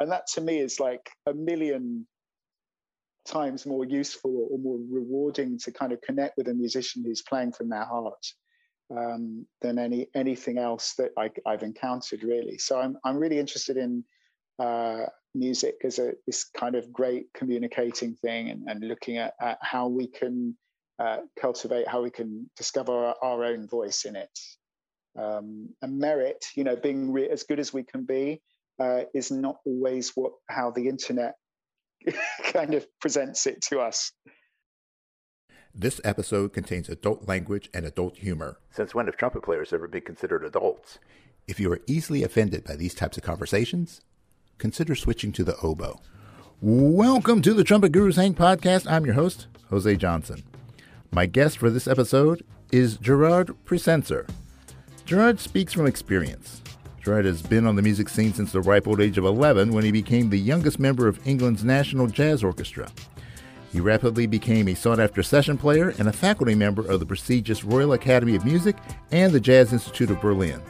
and that to me is like a million times more useful or more rewarding to kind of connect with a musician who's playing from their heart um, than any anything else that I, have encountered really. So I'm I'm really interested in uh, music as a this kind of great communicating thing and, and looking at, at, how we can uh, cultivate how we can discover our, our own voice in it um, and merit you know being re- as good as we can be uh, is not always what how the internet kind of presents it to us. This episode contains adult language and adult humor. Since when have trumpet players ever been considered adults? If you are easily offended by these types of conversations, consider switching to the oboe. Welcome to the Trumpet Gurus Hang podcast. I'm your host, Jose Johnson. My guest for this episode is Gerard Presencer. Gerard speaks from experience. Gerard has been on the music scene since the ripe old age of 11 when he became the youngest member of England's National Jazz Orchestra. He rapidly became a sought after session player and a faculty member of the prestigious Royal Academy of Music and the Jazz Institute of Berlin.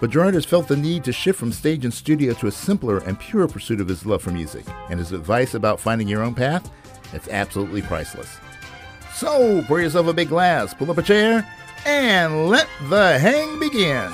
But Gerard has felt the need to shift from stage and studio to a simpler and purer pursuit of his love for music, and his advice about finding your own path, it's absolutely priceless. So, pour yourself a big glass, pull up a chair, and let the hang begin.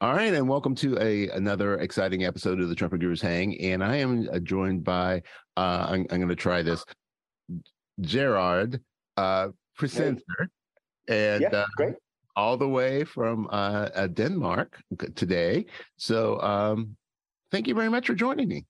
All right, and welcome to a another exciting episode of the Trumpet Gurus Hang, and I am uh, joined by uh, I'm, I'm going to try this Gerard uh, Presencer, and yeah, uh, all the way from uh, uh, Denmark today. So, um, thank you very much for joining me.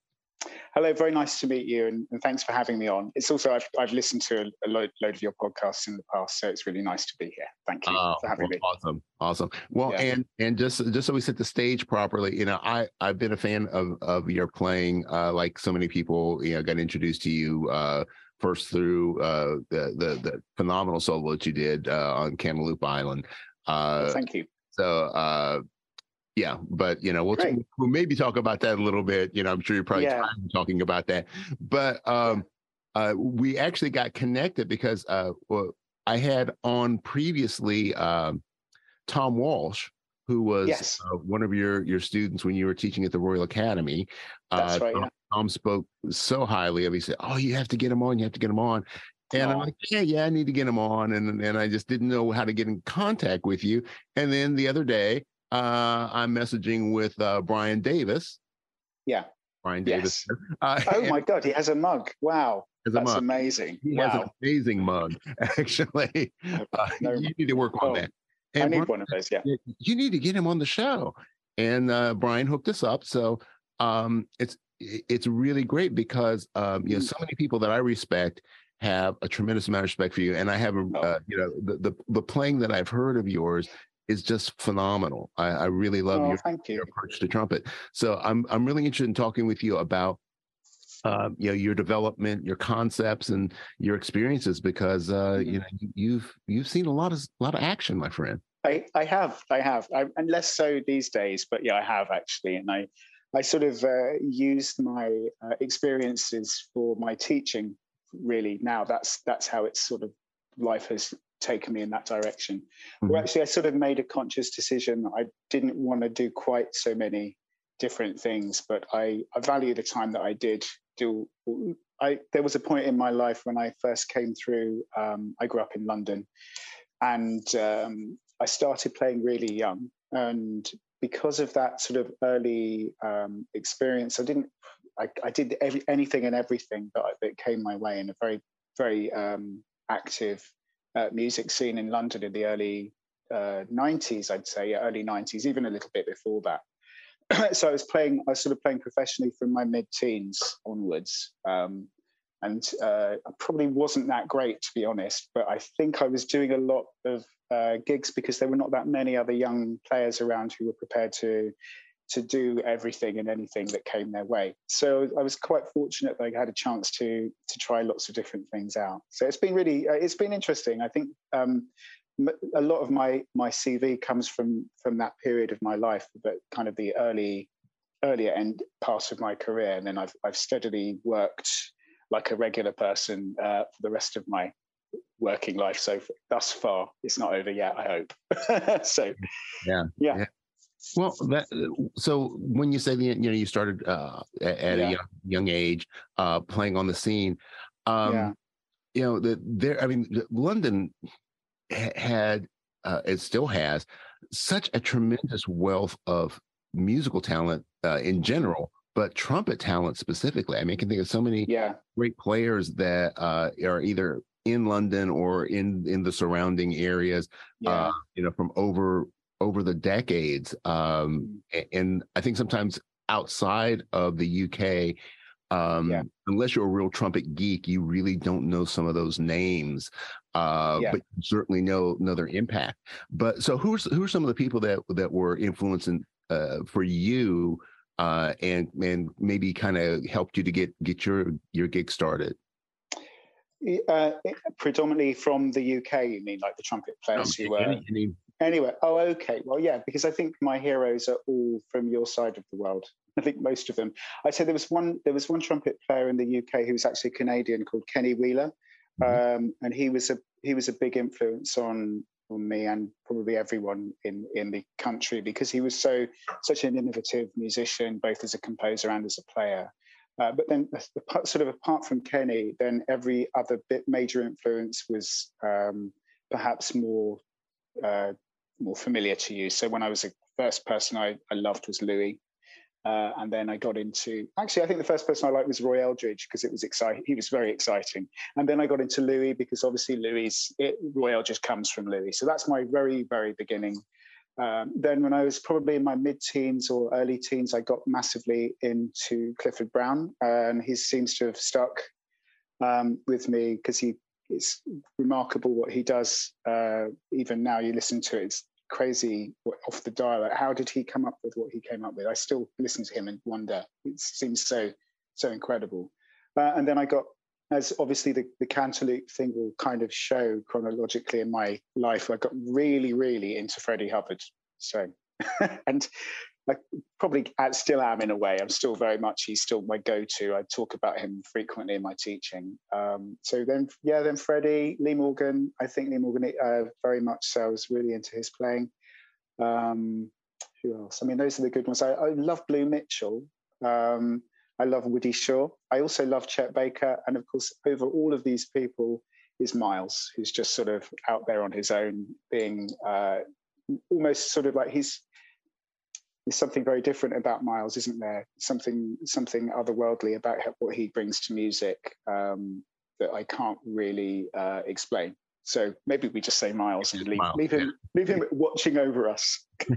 Hello, very nice to meet you, and, and, thanks for having me on. It's also I've, I've listened to a, a load, load, of your podcasts in the past, so it's really nice to be here. Thank you oh, for having well, me. Awesome, awesome. Well, yeah. and and just just so we set the stage properly, you know, I I've been a fan of of your playing. Uh, like so many people, you know, got introduced to you. Uh, first through uh, the, the the phenomenal solo that you did uh, on Cantaloupe Island. Uh, well, thank you. So uh, yeah, but you know, we'll, we'll maybe talk about that a little bit. You know, I'm sure you're probably yeah. talking about that. But um, uh, we actually got connected because uh, well, I had on previously um, Tom Walsh, who was yes. uh, one of your your students when you were teaching at the Royal Academy. That's uh, right. Tom, yeah. Tom spoke so highly of. He said, "Oh, you have to get him on. You have to get him on." And I'm like, yeah, yeah, I need to get him on. And and I just didn't know how to get in contact with you. And then the other day, uh, I'm messaging with uh, Brian Davis. Yeah. Brian Davis. Yes. Uh, oh my God, he has a mug. Wow. That's mug. amazing. He wow. has an amazing mug, actually. Uh, no, you need to work on oh, that. And I need Brian, one of those, yeah. You need to get him on the show. And uh, Brian hooked us up. So um, it's it's really great because um, you know so many people that I respect have a tremendous amount of respect for you, and I have a oh. uh, you know the, the the playing that I've heard of yours is just phenomenal. I, I really love oh, your, you. your, approach to trumpet. So I'm I'm really interested in talking with you about uh, you know your development, your concepts, and your experiences because uh, mm-hmm. you know you've you've seen a lot of a lot of action, my friend. I, I have, I have, I, and less so these days, but yeah, I have actually, and I I sort of uh, used my uh, experiences for my teaching. Really, now that's that's how it's sort of life has taken me in that direction. Mm-hmm. Well, actually, I sort of made a conscious decision. I didn't want to do quite so many different things, but I, I value the time that I did do. I there was a point in my life when I first came through. Um, I grew up in London, and um, I started playing really young. And because of that sort of early um, experience, I didn't. I, I did every, anything and everything that, that came my way in a very, very um, active uh, music scene in London in the early uh, 90s, I'd say, early 90s, even a little bit before that. so I was playing, I was sort of playing professionally from my mid teens onwards. Um, and uh, I probably wasn't that great, to be honest, but I think I was doing a lot of uh, gigs because there were not that many other young players around who were prepared to to do everything and anything that came their way. So I was quite fortunate that I had a chance to to try lots of different things out. So it's been really uh, it's been interesting. I think um, a lot of my my CV comes from from that period of my life, but kind of the early earlier end part of my career, and then I've I've steadily worked like a regular person uh, for the rest of my working life so thus far. It's not over yet, I hope. so, yeah, yeah. Well, that so when you say the you know you started uh, at, at yeah. a young, young age uh, playing on the scene, um, yeah. you know that there. I mean, London had uh, it still has such a tremendous wealth of musical talent uh, in general, but trumpet talent specifically. I mean, I can think of so many yeah. great players that uh, are either in London or in in the surrounding areas. Yeah. Uh, you know, from over over the decades, um, mm. and I think sometimes outside of the UK. Um, yeah. unless you're a real trumpet geek, you really don't know some of those names uh, yeah. but certainly know know their impact. But so who's who are some of the people that that were influencing uh, for you uh, and and maybe kind of helped you to get get your your gig started? Uh, predominantly from the UK, you mean, like the trumpet players who were. Any, any... Anyway, oh, okay. Well, yeah, because I think my heroes are all from your side of the world. I think most of them. I say there was one. There was one trumpet player in the UK who was actually Canadian called Kenny Wheeler, mm-hmm. um, and he was a he was a big influence on on me and probably everyone in in the country because he was so such an innovative musician, both as a composer and as a player. Uh, but then, sort of apart from Kenny, then every other bit major influence was um, perhaps more uh, more familiar to you. So when I was a first person I, I loved was Louis. Uh, and then I got into actually, I think the first person I liked was Roy Eldridge because it was exciting. He was very exciting. And then I got into Louis because obviously Louis, it, Roy Eldridge comes from Louis. So that's my very, very beginning. Um, then when I was probably in my mid-teens or early teens, I got massively into Clifford Brown, and he seems to have stuck um, with me because he it's remarkable what he does. Uh, even now, you listen to it; it's crazy off the dial. How did he come up with what he came up with? I still listen to him and wonder. It seems so so incredible. Uh, and then I got, as obviously the, the Cantaloupe thing will kind of show chronologically in my life, I got really, really into Freddie Hubbard. So, and I probably still am in a way. I'm still very much, he's still my go to. I talk about him frequently in my teaching. Um, so then, yeah, then Freddie, Lee Morgan, I think Lee Morgan uh, very much so. I was really into his playing. Um, who else? I mean, those are the good ones. I, I love Blue Mitchell. Um, I love Woody Shaw. I also love Chet Baker. And of course, over all of these people is Miles, who's just sort of out there on his own, being uh, almost sort of like he's there's something very different about Miles, isn't there? Something something otherworldly about what he brings to music um, that I can't really uh, explain. So maybe we just say Miles and leave, Miles, leave him yeah. leave him watching over us.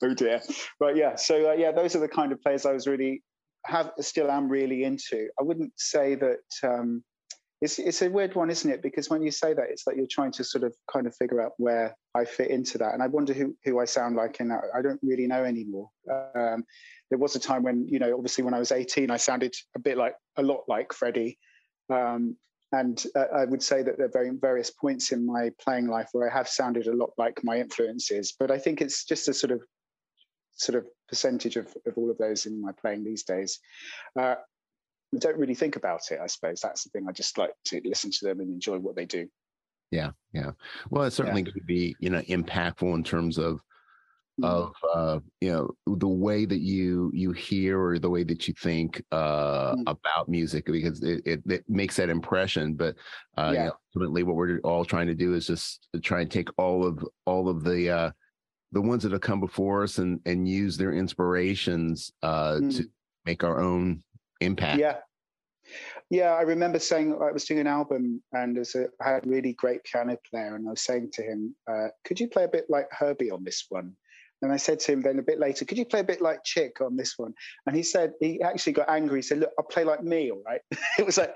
oh dear. But yeah, so uh, yeah, those are the kind of players I was really have still am really into. I wouldn't say that um, it's it's a weird one, isn't it? Because when you say that, it's like you're trying to sort of kind of figure out where I fit into that, and I wonder who who I sound like in that. I don't really know anymore. Um, there was a time when you know, obviously, when I was 18, I sounded a bit like a lot like Freddie. Um, and uh, I would say that there are very various points in my playing life where I have sounded a lot like my influences, but I think it's just a sort of sort of percentage of, of all of those in my playing these days. Uh, Don't really think about it. I suppose that's the thing. I just like to listen to them and enjoy what they do. Yeah, yeah. Well, it's certainly yeah. going to be you know impactful in terms of mm. of uh, you know the way that you you hear or the way that you think uh, mm. about music because it, it, it, makes that impression. But uh, yeah. you know, ultimately, what we're all trying to do is just try and take all of all of the uh, the ones that have come before us and and use their inspirations uh, mm. to make our own impact. Yeah. Yeah, I remember saying I was doing an album and a, I had a really great piano player, and I was saying to him, uh, "Could you play a bit like Herbie on this one?" And I said to him then a bit later, could you play a bit like Chick on this one? And he said, he actually got angry. He said, look, I'll play like me, all right? it was like,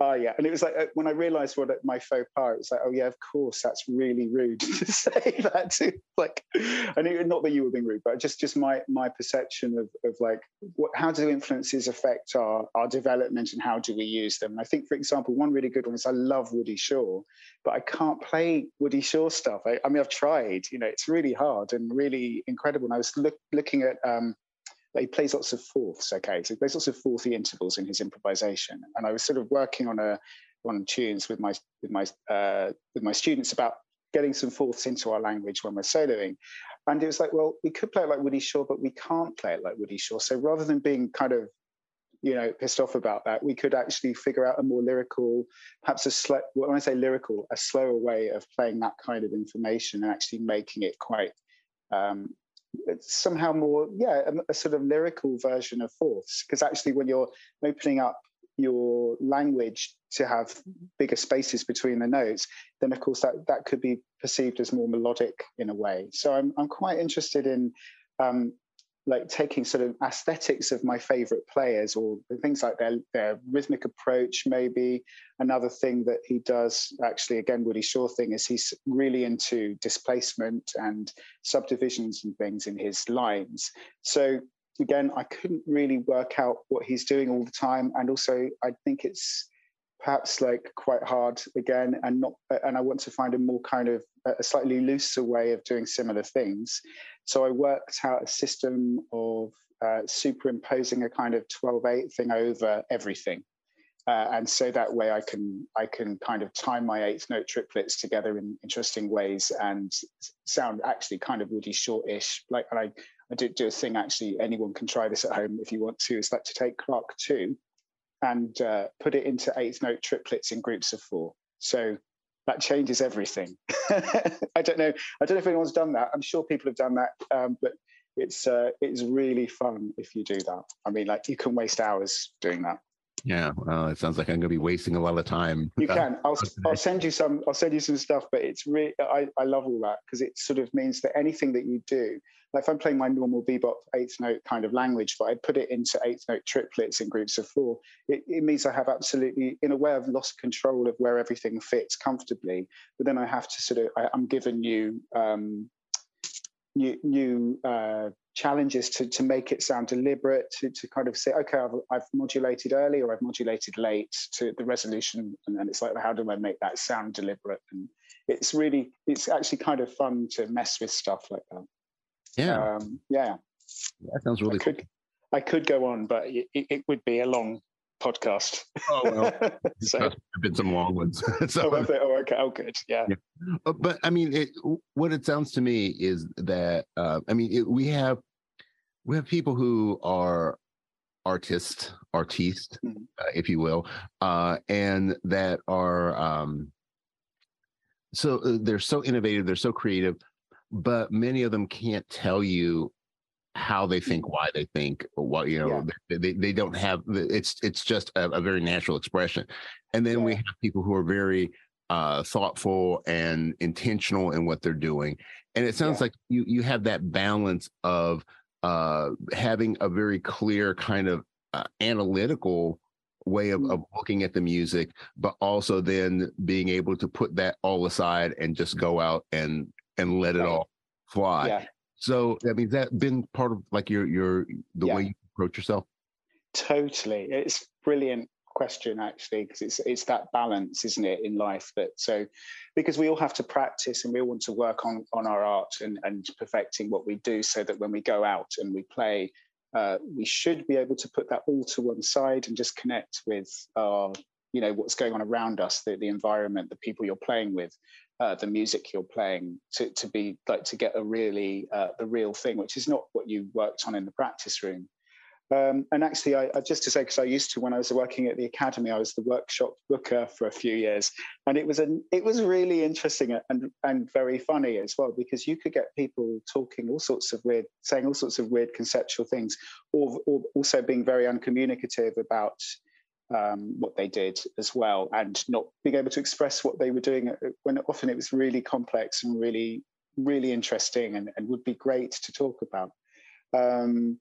oh, yeah. And it was like, uh, when I realized what my faux pas, it was like, oh, yeah, of course, that's really rude to say that to, like, and it, not that you were being rude, but just just my my perception of, of like, what, how do influences affect our, our development and how do we use them? And I think, for example, one really good one is I love Woody Shaw, but I can't play Woody Shaw stuff. I, I mean, I've tried, you know, it's really hard and really incredible. And I was look, looking at, um, he plays lots of fourths, okay? So he plays lots of fourthy intervals in his improvisation. And I was sort of working on a, on tunes with my with my uh, with my students about getting some fourths into our language when we're soloing. And it was like, well, we could play it like Woody Shaw, but we can't play it like Woody Shaw. So rather than being kind of, you know, pissed off about that, we could actually figure out a more lyrical, perhaps a slow, when I say lyrical, a slower way of playing that kind of information and actually making it quite um, somehow more, yeah, a, a, sort of lyrical version of fourths. Because actually, when you're opening up your language to have bigger spaces between the notes, then of course that that could be perceived as more melodic in a way. So I'm I'm quite interested in um, like taking sort of aesthetics of my favorite players or things like their their rhythmic approach maybe another thing that he does actually again woody shaw thing is he's really into displacement and subdivisions and things in his lines so again, I couldn't really work out what he's doing all the time. And also, I think it's perhaps like quite hard again, and not. And I want to find a more kind of a slightly looser way of doing similar things. So I worked out a system of uh, superimposing a kind of 12-8 thing over everything. Uh, and so that way I can I can kind of time my eighth note triplets together in interesting ways and sound actually kind of Woody Shaw-ish. Like and I I did do a thing actually, anyone can try this at home if you want to, is that to take Clarke 2 and uh, put it into eighth note triplets in groups of four. So that changes everything. I don't know. I don't know if anyone's done that. I'm sure people have done that, um, but it's uh, it's really fun if you do that. I mean, like you can waste hours doing that. Yeah, well, it sounds like I'm going to be wasting a lot of time. You can. I'll, I'll send you some. I'll send you some stuff. But it's really, I, I love all that because it sort of means that anything that you do, if I'm playing my normal bebop eighth note kind of language, but I put it into eighth note triplets in groups of four, it, it means I have absolutely, in a way, I've lost control of where everything fits comfortably. But then I have to sort of, I, am given new, um, new, new uh, challenges to to make it sound deliberate, to to kind of say, okay, I've, I've modulated early or I've modulated late to the resolution, and then it's like, how do I make that sound deliberate? And it's really, it's actually kind of fun to mess with stuff like that. Yeah. Um, yeah. That sounds really I could, cool. I could go on, but it, it would be a long podcast. Oh well, so, there have been some long ones. so, oh, oh, okay, oh, good, yeah. yeah. Uh, but I mean, it, what it sounds to me is that uh, I mean, it, we have we have people who are artists, artistes, mm-hmm. uh, if you will, uh, and that are um, so uh, they're so innovative, they're so creative, but many of them can't tell you how they think, mm-hmm. why they think, what you know, yeah. they, they don't have it's it's just a, a very natural expression. And then yeah. we have people who are very uh, thoughtful and intentional in what they're doing. And it sounds yeah. like you you have that balance of uh, having a very clear kind of uh, analytical way of, mm-hmm. of looking at the music, but also then being able to put that all aside and just go out and and let it all fly. Yeah. So I mean, that been part of like your your the yeah. way you approach yourself. Totally, it's brilliant question actually because it's it's that balance isn't it in life that so because we all have to practice and we all want to work on on our art and and perfecting what we do so that when we go out and we play uh, we should be able to put that all to one side and just connect with our you know what's going on around us the, the environment the people you're playing with uh, the music you're playing to, to be like to get a really uh, the real thing, which is not what you worked on in the practice room. Um, and actually, I, I, just to say, because I used to when I was working at the academy, I was the workshop booker for a few years, and it was an it was really interesting and and very funny as well because you could get people talking all sorts of weird, saying all sorts of weird conceptual things, or, or also being very uncommunicative about um, what they did as well and not being able to express what they were doing uh, when often it was really complex and really really interesting and, and would be great to talk about. Um,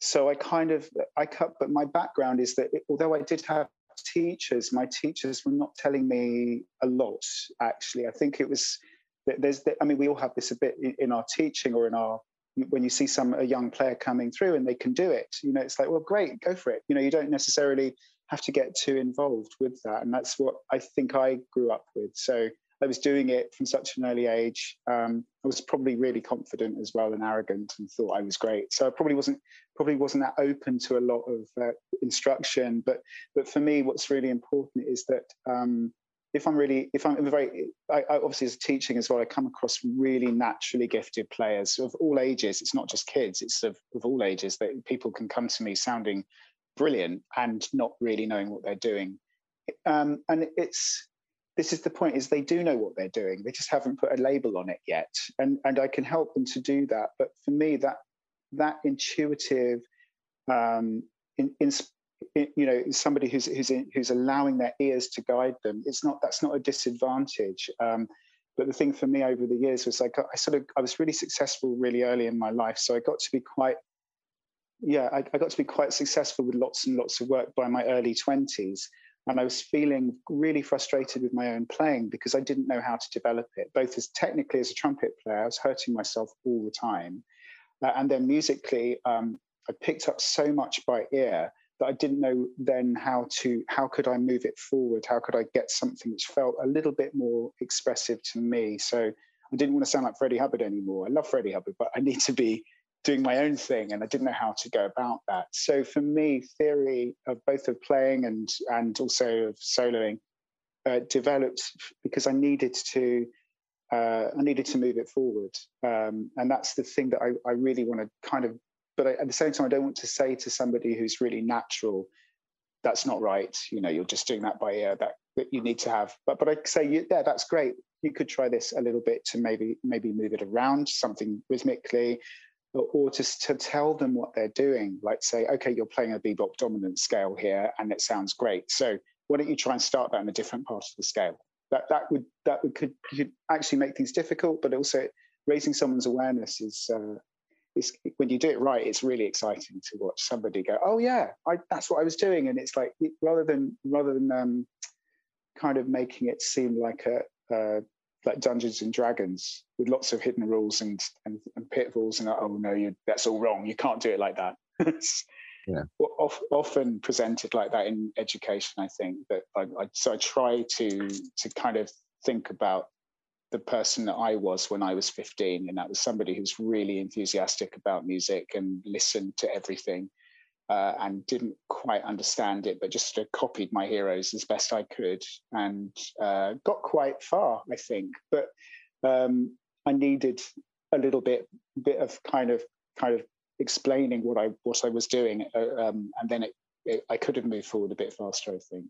so i kind of i cut but my background is that it, although i did have teachers my teachers were not telling me a lot actually. I think it was there's i mean we all have this a bit in, in our teaching or in our when you see some a young player coming through and they can do it you know it's like well great go for it. You know you don't necessarily have to get too involved with that. And that's what I think I grew up with. So I was doing it from such an early age. Um, I was probably really confident as well and arrogant and thought I was great. So I probably wasn't probably wasn't that open to a lot of uh, instruction. But but for me, what's really important is that um, if I'm really if I'm very I, I obviously as teaching as well, I come across really naturally gifted players of all ages. It's not just kids; it's of, of all ages that people can come to me sounding brilliant and not really knowing what they're doing. Um, and it's this is the point is they do know what they're doing. They just haven't put a label on it yet. And and i can help them to do that. But for me that that intuitive um in, in, you know somebody who's who's who's allowing their ears to guide them it's not that's not a disadvantage. Um but the thing for me over the years was like I sort of I was really successful really early in my life, so I got to be quite yeah I, I got to be quite successful with lots and lots of work by my early twenties, and I was feeling really frustrated with my own playing because I didn't know how to develop it, both as technically as a trumpet player, I was hurting myself all the time. Uh, and then musically, um, I picked up so much by ear that I didn't know then how to, how could I move it forward? How could I get something which felt a little bit more expressive to me? So I didn't want to sound like Freddie Hubbard anymore. I love Freddie Hubbard, but I need to be doing my own thing and I didn't know how to go about that. So for me, theory of both of playing and and also of soloing uh, developed because I needed to uh, I needed to move it forward, um, and that's the thing that I, I really want to kind of. But I, at the same time, I don't want to say to somebody who's really natural, "That's not right." You know, you're just doing that by ear. That that you need to have. But but I say, yeah, that's great. You could try this a little bit to maybe maybe move it around something rhythmically, or just to tell them what they're doing, like say, okay, you're playing a bebop dominant scale here, and it sounds great. So why don't you try and start that in a different part of the scale? That that would that would could, could actually make things difficult, but also raising someone's awareness is. Uh, when you do it right, it's really exciting to watch somebody go, "Oh yeah, I, that's what I was doing," and it's like rather than rather than um, kind of making it seem like a, a like Dungeons and Dragons with lots of hidden rules and and, and pitfalls and oh no, you that's all wrong. You can't do it like that. yeah. often presented like that in education. I think that I, I, so I try to to kind of think about the person that I was when I was 15, and that was somebody who's really enthusiastic about music and listened to everything uh, and didn't quite understand it, but just uh, copied my heroes as best I could and uh, got quite far, I think. But um, I needed a little bit bit of kind of kind of explaining what I what I was doing, uh, um, and then it, it, I could have moved forward a bit faster. I think.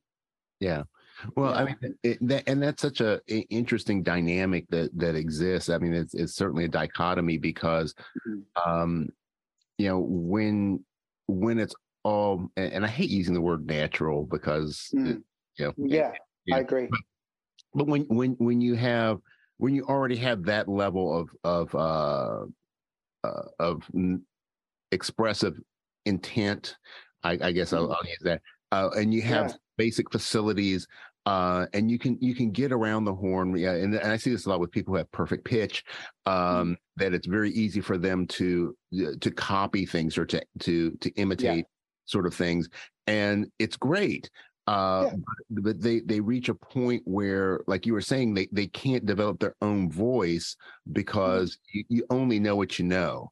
Yeah. Well, yeah. I mean, it, that, and that's such a, a, interesting dynamic that that exists. I mean, it's it's certainly a dichotomy because, mm-hmm. um, you know, when when it's all and, and I hate using the word natural because mm. it, you know, yeah, it, I agree. But, but, when when when you have when you already have that level of of uh, uh of expressive intent, I, I guess I'll, hmm. I'll, use that, uh, and you have yeah. basic facilities uh, and you can you can get around the horn. Yeah, and, and I see this a lot with people who have perfect pitch. Mm-hmm. Um, that it's very easy for them to uh, to copy things or to to to imitate yeah. sort of things, and it's great. Uh, yeah. but, but, they they reach a point where, like you were saying, they they can't develop their own voice mm-hmm. because you, you only know what you know,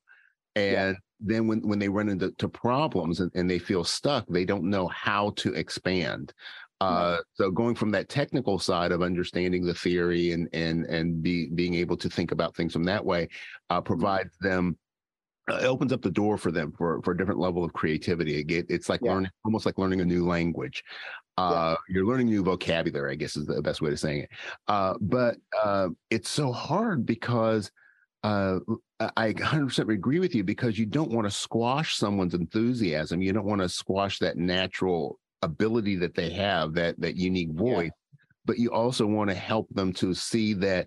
and yeah. then when when they run into problems and, and they feel stuck, they don't know how to expand. Uh, so going from that technical side of understanding the theory and and and be being able to think about things from that way uh, mm-hmm. provides them uh, opens up the door for them for for a different level of creativity. It, it's like yeah. learning almost like learning a new language. Uh, yeah. You're learning new vocabulary, I guess is the best way of saying it. Uh, but uh, it's so hard because uh, I 100% agree with you because you don't want to squash someone's enthusiasm. You don't want to squash that natural ability that they have, that that unique voice, yeah. but you also want to help them to see that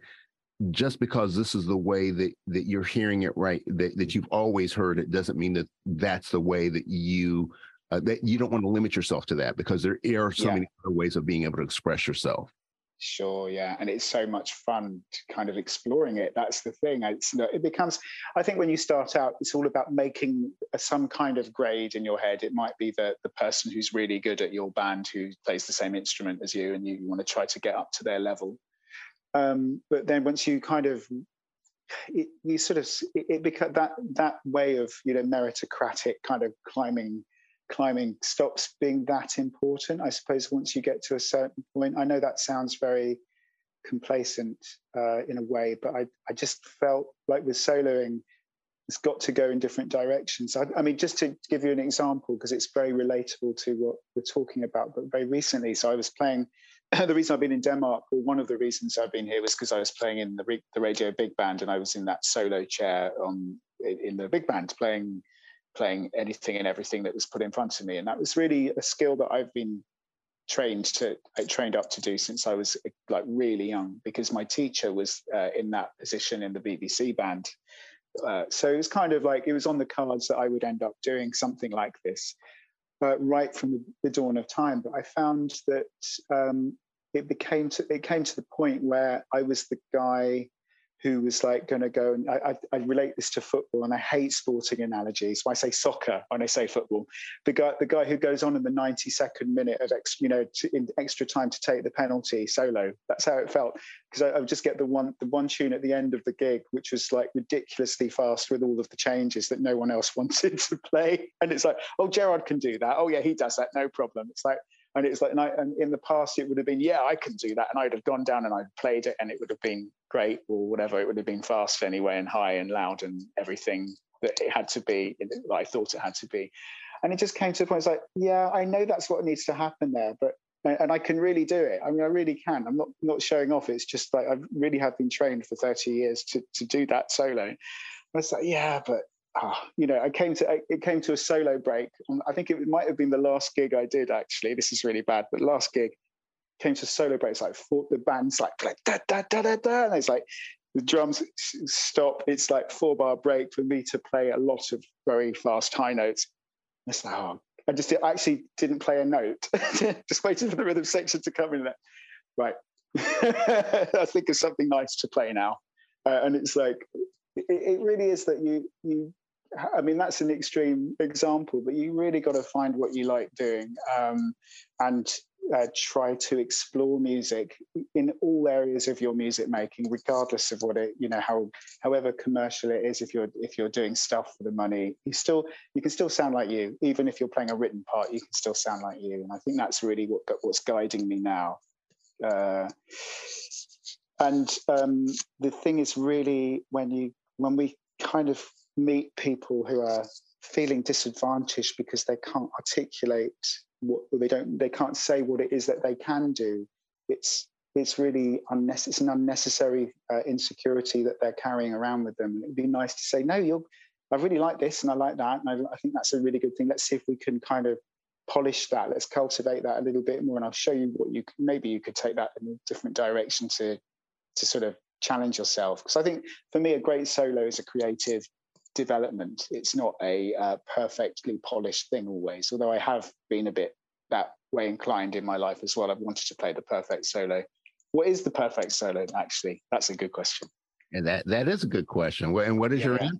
just because this is the way that that you're hearing it right that, that you've always heard it doesn't mean that that's the way that you uh, that you don't want to limit yourself to that because there are so yeah. many other ways of being able to express yourself Sure, yeah, and it's so much fun kind of exploring it. That's the thing. It's it becomes. I think when you start out, it's all about making some kind of grade in your head. It might be the the person who's really good at your band who plays the same instrument as you, and you, you want to try to get up to their level. Um, but then once you kind of it, you sort of it, it become that that way of you know meritocratic kind of climbing climbing stops being that important. I suppose once you get to a certain point, I know that sounds very complacent uh, in a way, but I, I just felt like with soloing, it's got to go in different directions. I, I mean, just to give you an example, because it's very relatable to what we're talking about, but very recently, so I was playing. the reason I've been in Denmark, or one of the reasons I've been here, was because I was playing in the, the radio big band, and I was in that solo chair on in, in the big band playing playing anything and everything that was put in front of me. And that was really a skill that I've been trained to trained up to do since I was like really young because my teacher was uh, in that position in the BBC band. Uh, so it was kind of like it was on the cards that I would end up doing something like this uh, right from the, the, dawn of time. But I found that um, it became to it came to the point where I was the guy who was like going to go and I, I, I, relate this to football and I hate sporting analogies. When I say soccer, when I say football, the guy the guy who goes on in the 92nd minute of ex, you know to, in extra time to take the penalty solo. That's how it felt because I, I, would just get the one the one tune at the end of the gig, which was like ridiculously fast with all of the changes that no one else wanted to play. And it's like, oh, Gerard can do that. Oh yeah, he does that, no problem. It's like and it's like, and, I, and, in the past, it would have been, yeah, I can do that. And I'd have gone down and I'd played it and it would have been great or whatever. It would have been fast anyway and high and loud and everything that it had to be, that I thought it had to be. And it just came to the point, it's like, yeah, I know that's what needs to happen there, but and I can really do it. I mean, I really can. I'm not not showing off. It's just like I really have been trained for 30 years to to do that solo. And it's like, yeah, but oh, you know, I came to it came to a solo break. I think it might have been the last gig I did. Actually, this is really bad, but last gig came to a solo break. It's like four, the band's like, da da da da da, and it's like the drums stop. It's like four bar break for me to play a lot of very fast high notes. It's like, oh, I just I actually didn't play a note. just waiting for the rhythm section to come in. There, right. I think of something nice to play now, uh, and it's like it really is that you you I mean, that's an extreme example, but you really got to find what you like doing um, and uh, try to explore music in all areas of your music making, regardless of what it, you know, how however commercial it is. If you're if you're doing stuff for the money, you still you can still sound like you. Even if you're playing a written part, you can still sound like you. And I think that's really what what's guiding me now. Uh, and um, the thing is really when you when we kind of meet people who are feeling disadvantaged because they can't articulate what they don't they can't say what it is that they can do. It's it's really unnecessary it's an unnecessary uh, insecurity that they're carrying around with them. And it'd be nice to say no you're i really like this and i like that and I, I think that's a really good thing. Let's see if we can kind of polish that. Let's cultivate that a little bit more and i'll show you what you maybe you could take that in a different direction to to sort of challenge yourself. Because i think for me a great solo is a creative development. It's not a uh, perfectly polished thing always, although I have been a bit that way inclined in my life as well. I've wanted to play the perfect solo. What is the perfect solo, actually? That's a good question. And that that is a good question. And what is yeah. your answer?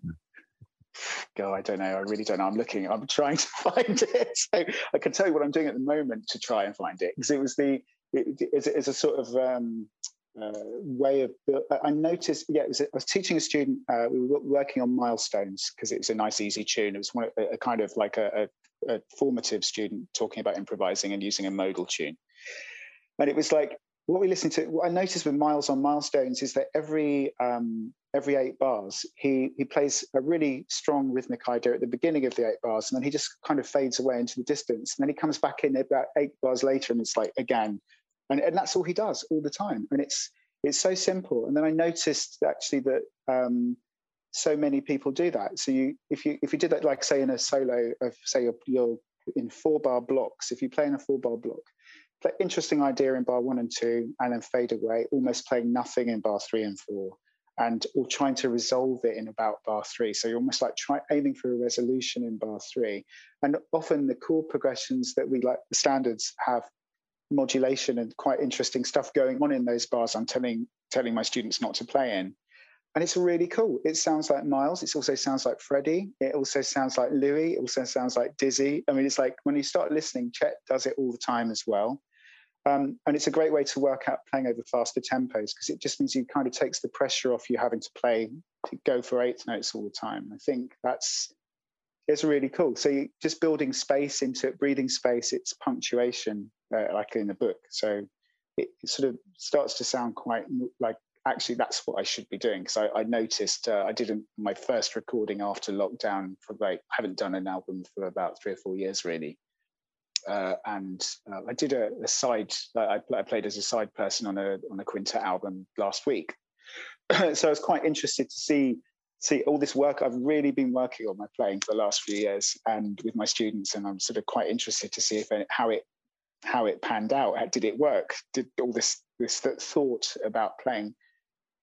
Go, I don't know. I really don't know. I'm looking. I'm trying to find it. So I can tell you what I'm doing at the moment to try and find it because it was the it, it's, it's a sort of um, uh, way of I noticed yeah was, I was teaching a student uh, we were working on milestones because it was a nice easy tune. It was one, a, a kind of like a, a, a, formative student talking about improvising and using a modal tune. And it was like what we listened to what I noticed with Miles on milestones is that every um, every eight bars he he plays a really strong rhythmic idea at the beginning of the eight bars and then he just kind of fades away into the distance. And then he comes back in about eight bars later and it's like again and, and that's all he does all the time. And it's it's so simple. And then i noticed actually that um, so many people do that. So you if you if you did that like say in a solo of say you're, you're in four bar blocks if you play in a four bar block play interesting idea in bar one and two and then fade away almost playing nothing in bar three and four and or trying to resolve it in about bar three. So you're almost like try, aiming for a resolution in bar three. And often the chord progressions that we like the standards have modulation and quite interesting stuff going on in those bars I'm telling telling my students not to play in. And it's really cool. It sounds like Miles. It also sounds like Freddie. It also sounds like Louis. It also sounds like Dizzy. I mean, it's like when you start listening, Chet does it all the time as well. Um, and it's a great way to work out playing over faster tempos because it just means you kind of takes the pressure off you having to play to go for eighth notes all the time. I think that's it's really cool. So you just building space into it, breathing space. It's punctuation, uh, like in the book. So it, it, sort of starts to sound quite like actually that's what I should be doing because I, I, noticed uh, I did my first recording after lockdown for like I haven't done an album for about three or four years really, uh, and uh, I did a, a side. I, I, played as a side person on a on a quintet album last week, so I was quite interested to see see all this work I've really been working on my playing for the last few years and with my students, and I'm sort of quite interested to see if how it how it panned out. Did it work? Did all this this thought about playing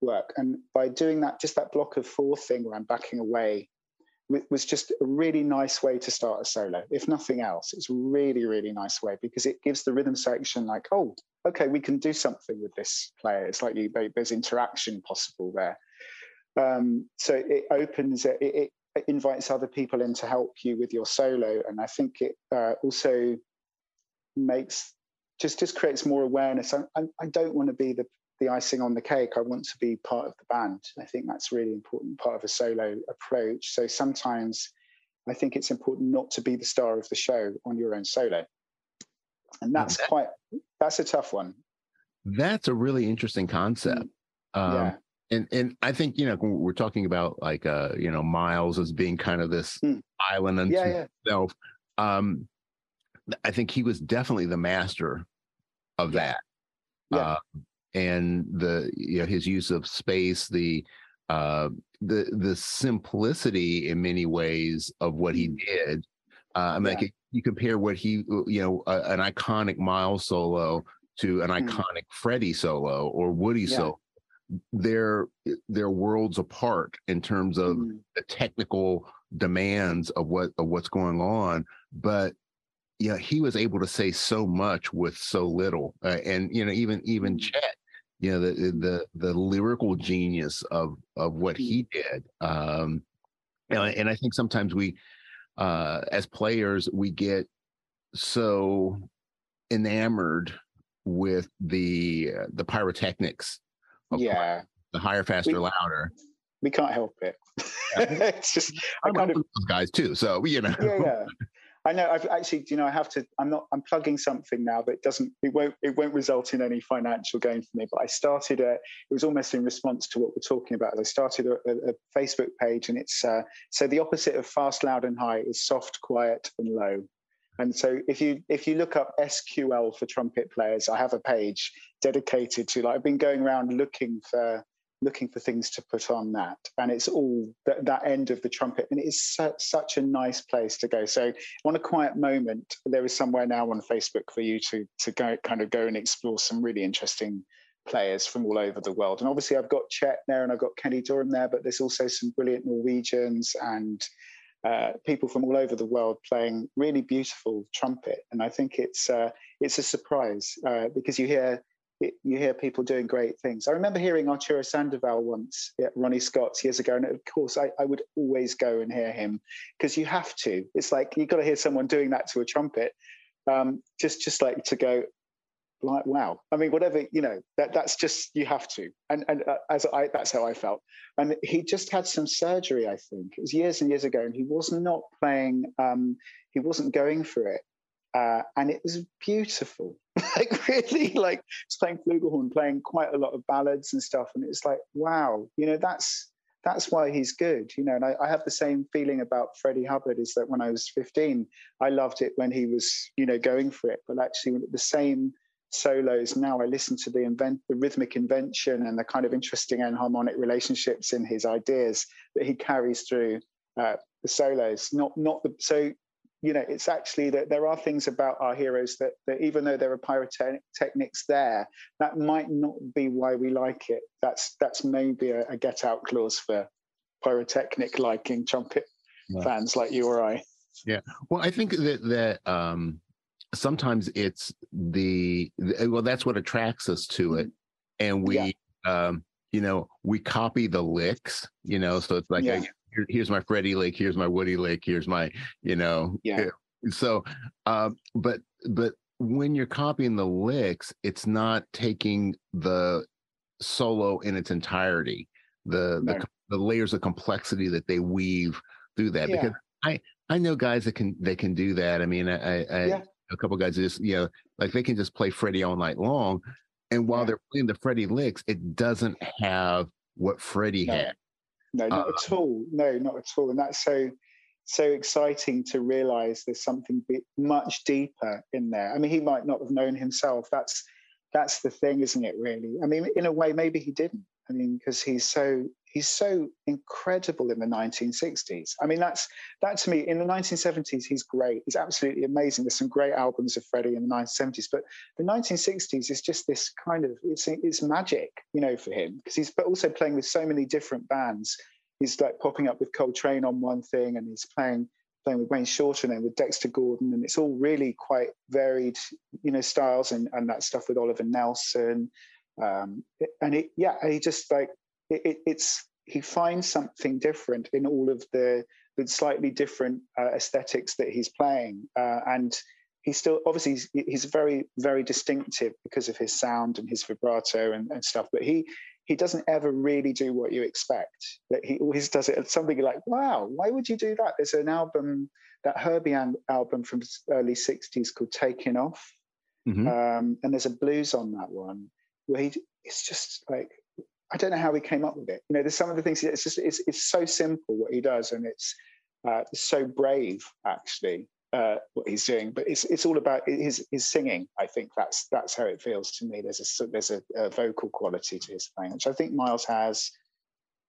work? And by doing that, just that block of four thing where I'm backing away was just a really nice way to start a solo. If nothing else, it's really, really nice way because it gives the rhythm section like, oh, okay, we can do something with this player. It's like you, there's interaction possible there. Um, so it opens, it, it, invites other people in to help you with your solo, and I think it uh, also makes just just creates more awareness. I, I, I don't want to be the the icing on the cake. I want to be part of the band. I think that's really important part of a solo approach. So sometimes I think it's important not to be the star of the show on your own solo. And that's that, quite that's a tough one. That's a really interesting concept. Mm. Um, yeah. And and I think you know we're talking about like uh you know Miles as being kind of this mm. island unto yeah, yeah. himself. Um, I think he was definitely the master of yeah. that. Yeah. Uh, and the you know his use of space the uh the the simplicity in many ways of what he mm. did uh, i mean yeah. like you compare what he you know uh, an iconic miles solo to an mm. iconic freddie solo or woody yeah. solo they're they're worlds apart in terms of mm. the technical demands of what of what's going on but yeah, he was able to say so much with so little, uh, and you know, even even mm. Chet you know the the the lyrical genius of of what he mm. did um and, and i think sometimes we uh as players we get so enamored with the uh, the pyrotechnics yeah. the higher faster we, louder. we can't help it. It's just I'm kind of those guys too so you know. Yeah yeah I know. I've actually, you know, I have to. I'm not. I'm plugging something now, but it doesn't. It won't. It won't result in any financial gain for me. But I started a. It was almost in response to what we're talking about. I started a, a, a Facebook page, and it's uh, so the opposite of fast, loud, and high is soft, quiet, and low. And so if you if you look up SQL for trumpet players, I have a page dedicated to like I've been going around looking for looking for things to put on that. And it's all that, that end of the trumpet. And it is su- such a nice place to go. So on a quiet moment there is somewhere now on facebook for you to to go kind of go and explore some really interesting players from all over the world. And obviously i've got chet there and i've got kenny dorham there but there's also some brilliant norwegians and uh, people from all over the world playing really beautiful trumpet, and I think it's uh, it's a surprise uh, because you hear it, you hear people doing great things. I remember hearing Arturo Sandoval once at Ronnie Scott's years ago, and of course, I, I would always go and hear him because you have to. It's like you've got to hear someone doing that to a trumpet, um, just just like to go, like wow. I mean, whatever you know, that that's just you have to. And and uh, as I that's how I felt. And he just had some surgery. I think it was years and years ago, and he was not playing. Um, he wasn't going for it uh, and it was beautiful. like really, like playing flugelhorn, playing quite a lot of ballads and stuff, and it's like, wow, you know, that's that's why he's good, you know. And I, I, have the same feeling about Freddie Hubbard. Is that when I was 15, I loved it when he was, you know, going for it. But actually, the same solos now, I listen to the invent, the rhythmic invention and the kind of interesting and harmonic relationships in his ideas that he carries through uh, the solos. Not not the so you know, it's actually that there are things about our heroes that, that even though there are pyrotechnics there, that might not be why we like it. That's that's maybe a, a get out clause for pyrotechnic liking trumpet yeah. fans like you or I. Yeah. Well, I think that that um, sometimes it's the, well, that's what attracts us to it, and we. Yeah. Um, you know, we copy the licks, you know, so it's like yeah here, here's my Freddie lick, here's my Woody lick, here's my, you know, yeah. So, um, but but when you're copying the licks, it's not taking the solo in its entirety, the no. the, the layers of complexity that they weave through that. Yeah. Because I I know guys that can they can do that. I mean, I, I yeah. a couple guys just you know like they can just play Freddie all night long, and while yeah. they're playing the Freddie licks, it doesn't have what Freddie no. had. No, not uh, at all. No, not at all. And that's so so exciting to realize there's something much deeper in there. I mean, he might not have known himself. That's that's the thing, isn't it? Really. I mean, in a way, maybe he didn't. I mean, because he's so he's so incredible in the 1960s. I mean, that's that to me in the 1970s he's great. He's absolutely amazing. There's some great albums of Freddie in the 1970s, but the 1960s is just this kind of it's it's magic, you know, for him because he's but also playing with so many different bands he's like popping up with Coltrane on one thing, and he's playing playing with Wayne Shorter and then with Dexter Gordon, and it's all really quite varied, you know, styles and and that stuff with Oliver Nelson, um, and it yeah, he just like it, it, it's he finds something different in all of the the slightly different uh, aesthetics that he's playing, uh, and he's still obviously he's, he's, very very distinctive because of his sound and his vibrato and, and stuff but he he doesn't ever really do what you expect. That he always does it something like, "Wow, why would you do that?" There's an album, that Herbie and album from early '60s called "Taking Off," mm-hmm. um, and there's a blues on that one where he, it's just like I don't know how he came up with it. You know, there's some of the things. It's just it's it's so simple what he does, and it's uh, so brave actually uh, what he's doing, but it's it's all about his his singing. I think that's that's how it feels to me. There's a there's a, a vocal quality to his playing, which I think Miles has.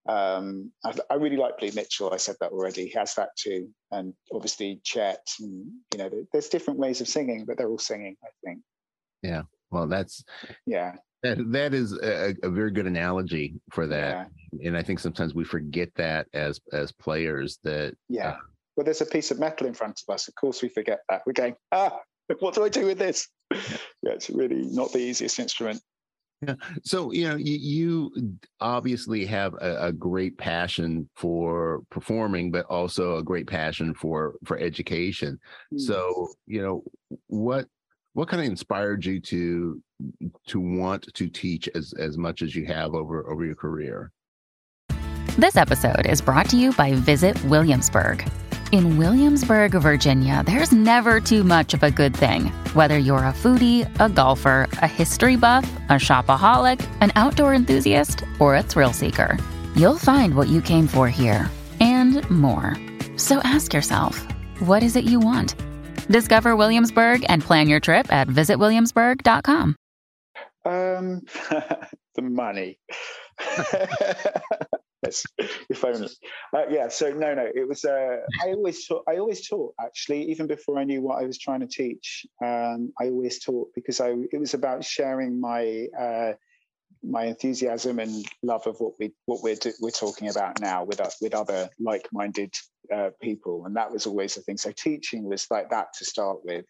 Um, I, I, really like Lee Mitchell. I said that already. He has that too, and obviously Chet. And, you know, there's different ways of singing, but they're all singing. I think. Yeah. Well, that's yeah. That that is a, a very good analogy for that, yeah. and I think sometimes we forget that as as players that yeah. Uh, well, there's a piece of metal in front of us. Of course, we forget that. We're going, ah, what do I do with this? Yeah, yeah it's really not the easiest instrument. Yeah. So you know, you, you obviously have a, a, great passion for performing, but also a great passion for for education. Mm. So you know, what what kind of inspired you to to want to teach as as much as you have over over your career? This episode is brought to you by Visit Williamsburg. In Williamsburg, Virginia, there's never too much of a good thing. Whether you're a foodie, a golfer, a history buff, a shopaholic, an outdoor enthusiast, or a thrill seeker, you'll find what you came for here and more. So ask yourself, what is it you want? Discover Williamsburg and plan your trip at visitwilliamsburg.com. Um, the money. yes, if only. Uh, yeah. So no, no. It was. Uh, I always taught. I always taught actually, even before I knew what I was trying to teach. Um, I always taught because I. It was about sharing my. Uh, my enthusiasm and love of what we what we're we're talking about now with with other like-minded uh, people, and that was always the thing. So teaching was like that to start with,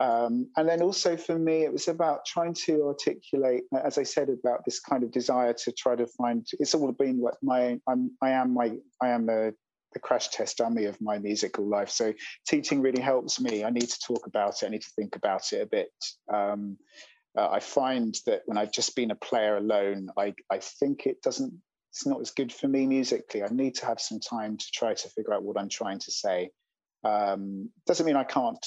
um, and then also for me, it was about trying to articulate, as I said, about this kind of desire to try to find. It's all been what my I'm I am my I am a the crash test dummy of my musical life. So teaching really helps me. I need to talk about it. I need to think about it a bit. Um, uh, I find that when I've just been a player alone, I I think it doesn't. It's not as good for me musically. I need to have some time to try to figure out what I'm trying to say um, doesn't mean I can't.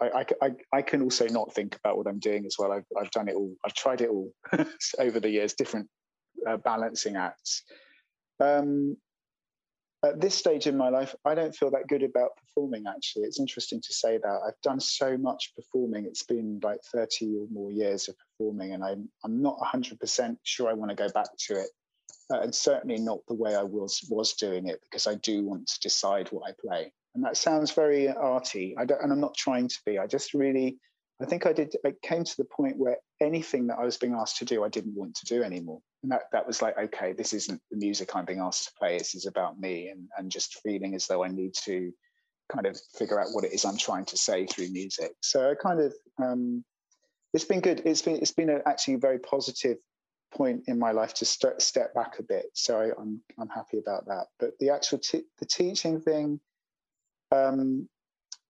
I, I, I, can also not think about what I'm doing as well. I've, I've done it all. I've tried it all over the years, different uh, balancing acts. Um, at this stage in my life, I don't feel that good about performing. Actually, it's interesting to say that I've done so much performing. It's been like 30 or more years of performing, and I'm I'm not 100% sure I want to go back to it. Uh, and certainly not the way I was was doing it because I do want to decide what I play and that sounds very arty. I don't, and I'm not trying to be. I just really, I think I did. I came to the point where anything that I was being asked to do, I didn't want to do anymore. That that was like, okay, this isn't the music I'm being asked to play. This is about me, and and just feeling as though I need to kind of figure out what it is I'm trying to say through music. So I kind of, um, it's been good. It's been it's been a, actually a very positive point in my life to st- step back a bit. So I, I'm I'm happy about that. But the actual t- the teaching thing um,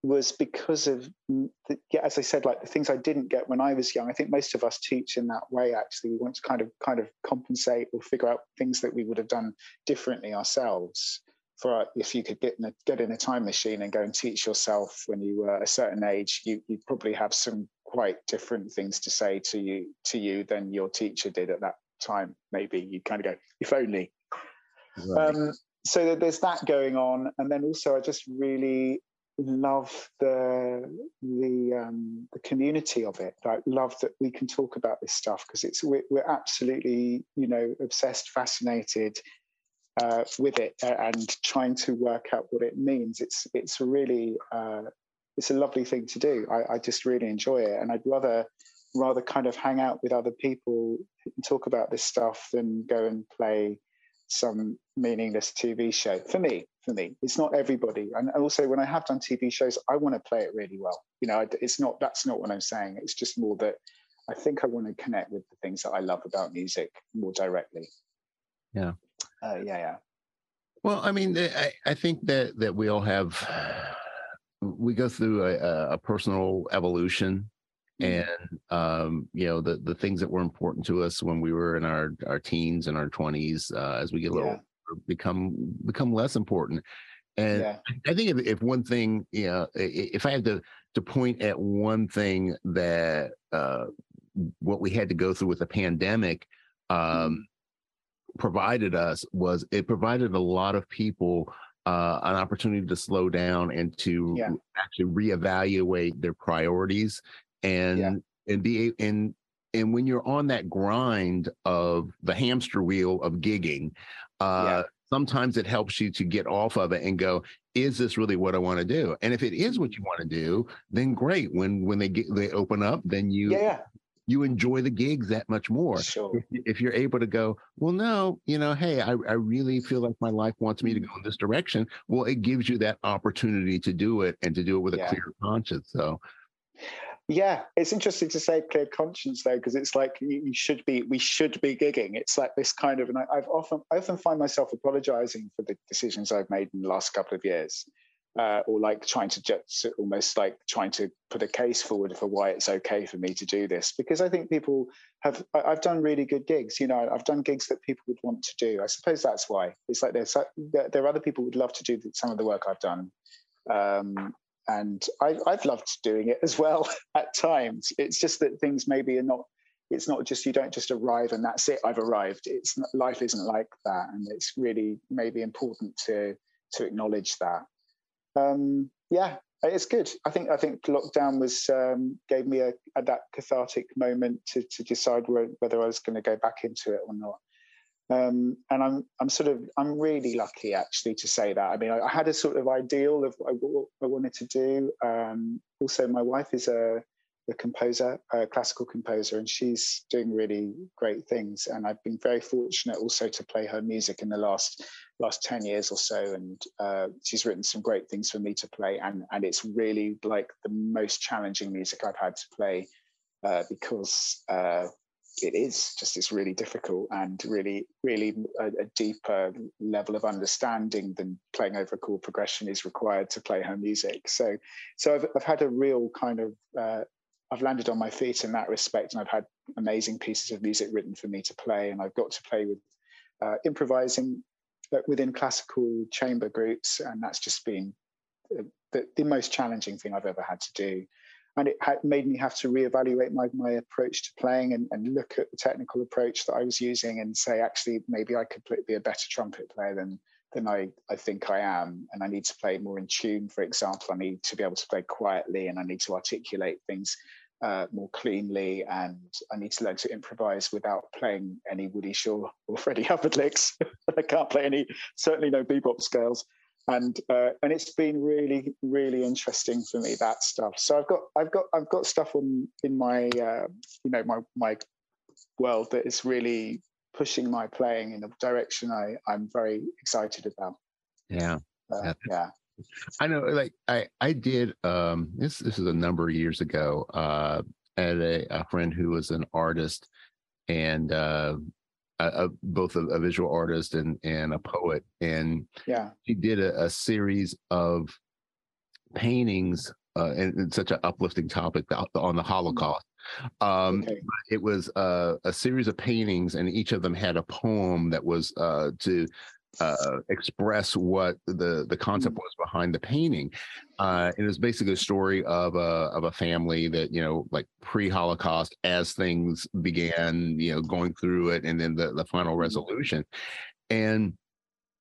was because of the, yeah, as I said, like the things I didn't get when I was young. I think most of us teach in that way. Actually, we want to kind of kind of compensate or figure out things that we would have done differently ourselves. For if you could get in a get in a time machine and go and teach yourself when you were a certain age, you you probably have some quite different things to say to you to you than your teacher did at that time. Maybe you kind of go, if only. Right. Um, so there's that going on, and then also I just really love the the um, the community of it. I love that we can talk about this stuff because it's we're, we're, absolutely you know obsessed, fascinated uh, with it, and trying to work out what it means. It's it's really uh, it's a lovely thing to do. I, I just really enjoy it, and I'd rather rather kind of hang out with other people and talk about this stuff than go and play some meaningless TV show. For me, for me, it's not everybody. And also, when I have done TV shows, I want to play it really well. You know, it's not that's not what I'm saying. It's just more that I think I want to connect with the things that I love about music more directly. Yeah. Uh, yeah, yeah. Well, I mean, I, I think that that we all have we go through a, a personal evolution Mm-hmm. and um, you know the the things that were important to us when we were in our our teens and our 20s uh, as we get a little yeah. Become become less important and yeah. i think if, if one thing you know if i had to to point at one thing that uh, what we had to go through with the pandemic um, mm-hmm. provided us was it provided a lot of people uh, an opportunity to slow down and to yeah. actually reevaluate their priorities and yeah. and be and and when you're on that grind of the hamster wheel of gigging uh yeah. sometimes it helps you to get off of it and go is this really what i want to do and if it is what you want to do then great when when they get they open up then you yeah you enjoy the gigs that much more. Sure. If, if, you're able to go, well, no, you know, hey, I, I really feel like my life wants me to go in this direction. Well, it gives you that opportunity to do it and to do it with yeah. a clear conscience. So yeah, it's interesting to say clear conscience though, because it's like you, you, should be, we should be gigging. It's like this kind of, and I, have often, I often find myself apologizing for the decisions I've made in the last couple of years, uh, or like trying to just almost like trying to put a case forward for why it's okay for me to do this, because I think people have, I, have done really good gigs. You know, I've done gigs that people would want to do. I suppose that's why. It's like there's there, there are other people who would love to do some of the work I've done. Um, and I, I've loved doing it as well at times. It's just that things maybe are not. It's not just you don't just arrive and that's it. I've arrived. It's life isn't like that, and it's really maybe important to to acknowledge that. Um, yeah, it's good. I think I think lockdown was um, gave me a, a, that cathartic moment to to decide whether I was going to go back into it or not. Um, and I'm I'm sort of I'm really lucky actually to say that. I mean, I, I had a sort of ideal of what I, I wanted to do. Um, also, my wife is a, a composer, a classical composer, and she's doing really great things. And I've been very fortunate also to play her music in the last last ten years or so. And uh, she's written some great things for me to play, and and it's really like the most challenging music I've had to play uh, because uh, it is just it's really difficult and really really a, a, deeper level of understanding than playing over a chord progression is required to play her music. So so i've, I've had a real kind of uh, i've landed on my feet in that respect and i've had amazing pieces of music written for me to play and i've got to play with uh, improvising within classical chamber groups and that's just been uh, the, the most challenging thing i've ever had to do and it had made me have to reevaluate my, my approach to playing and, and look at the technical approach that I was using and say, actually, maybe I could be a better trumpet player than than I, I think I am. And I need to play more in tune, for example. I need to be able to play quietly and I need to articulate things uh, more cleanly. And I need to learn to improvise without playing any Woody Shaw or Freddie Hubbard licks. I can't play any, certainly no bebop scales and uh, and it's been really really interesting for me that stuff. So i've got i've got i've got stuff on in my uh, you know my my world that is really pushing my playing in a direction i i'm very excited about. Yeah. Uh, yeah. i know like i i did um this this is a number of years ago uh at a, a friend who was an artist. And uh a, both a, a, visual artist and and a poet, and yeah, she did a, a series of paintings, uh, and, and, such an uplifting topic on the Holocaust. Um, okay. It was uh, a series of paintings, and each of them had a poem that was uh, to uh, express what the the concept mm. was behind the painting. Uh, it was basically a story of a of a family that you know, like pre-Holocaust, as things began, you know, going through it, and then the the final mm. resolution. And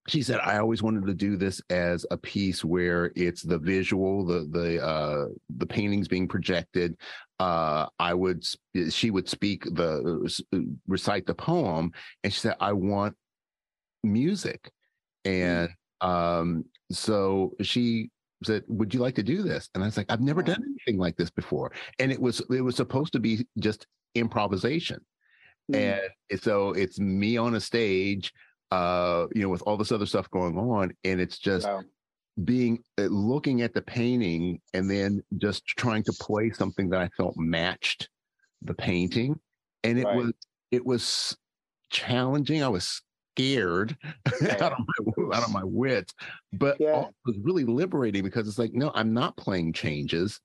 she said, "I always wanted to do this as a piece where it's the visual, the the uh, the paintings being projected. Uh, I would, she would speak the recite the poem, and she said, I want music. Mm. And um, so she said, "Would you like to do this?" And I was like, "I've never done anything like this before." And it was it was supposed to be just improvisation, mm. and so it's me on a stage, uh, you know, with all this other stuff going on, and it's just. Wow. being uh, looking at the painting and then just trying to play something that I felt matched the painting and it right. was it was challenging I was scared out, of my, out of my wits, but yeah. it was really liberating because it's like, no, I'm not playing changes.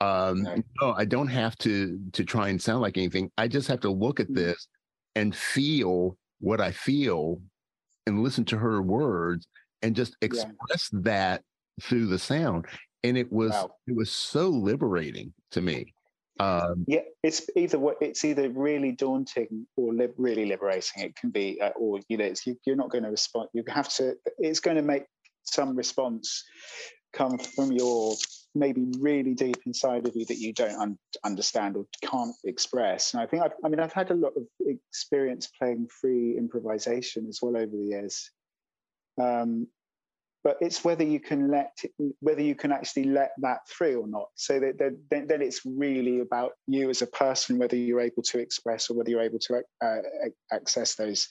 Um, right. No, I don't have to to try and sound like anything. I just have to look at mm-hmm. this and feel what I feel and listen to her words and just express yeah. that through the sound. And it was wow. it was so liberating to me. Um, yeah, it's either it's either really daunting or li- really liberating. It can be, uh, or you know, it's, you, you're not going to respond. You have to. It's going to make some response come from your maybe really deep inside of you that you don't un- understand or can't express. And I think I've, I mean I've had a lot of experience playing free improvisation as well over the years. Um, but it's whether you can let whether you can actually let that through or not. So that, that then, then, it's really about you as a person whether you're able to express or whether you're able to uh, access those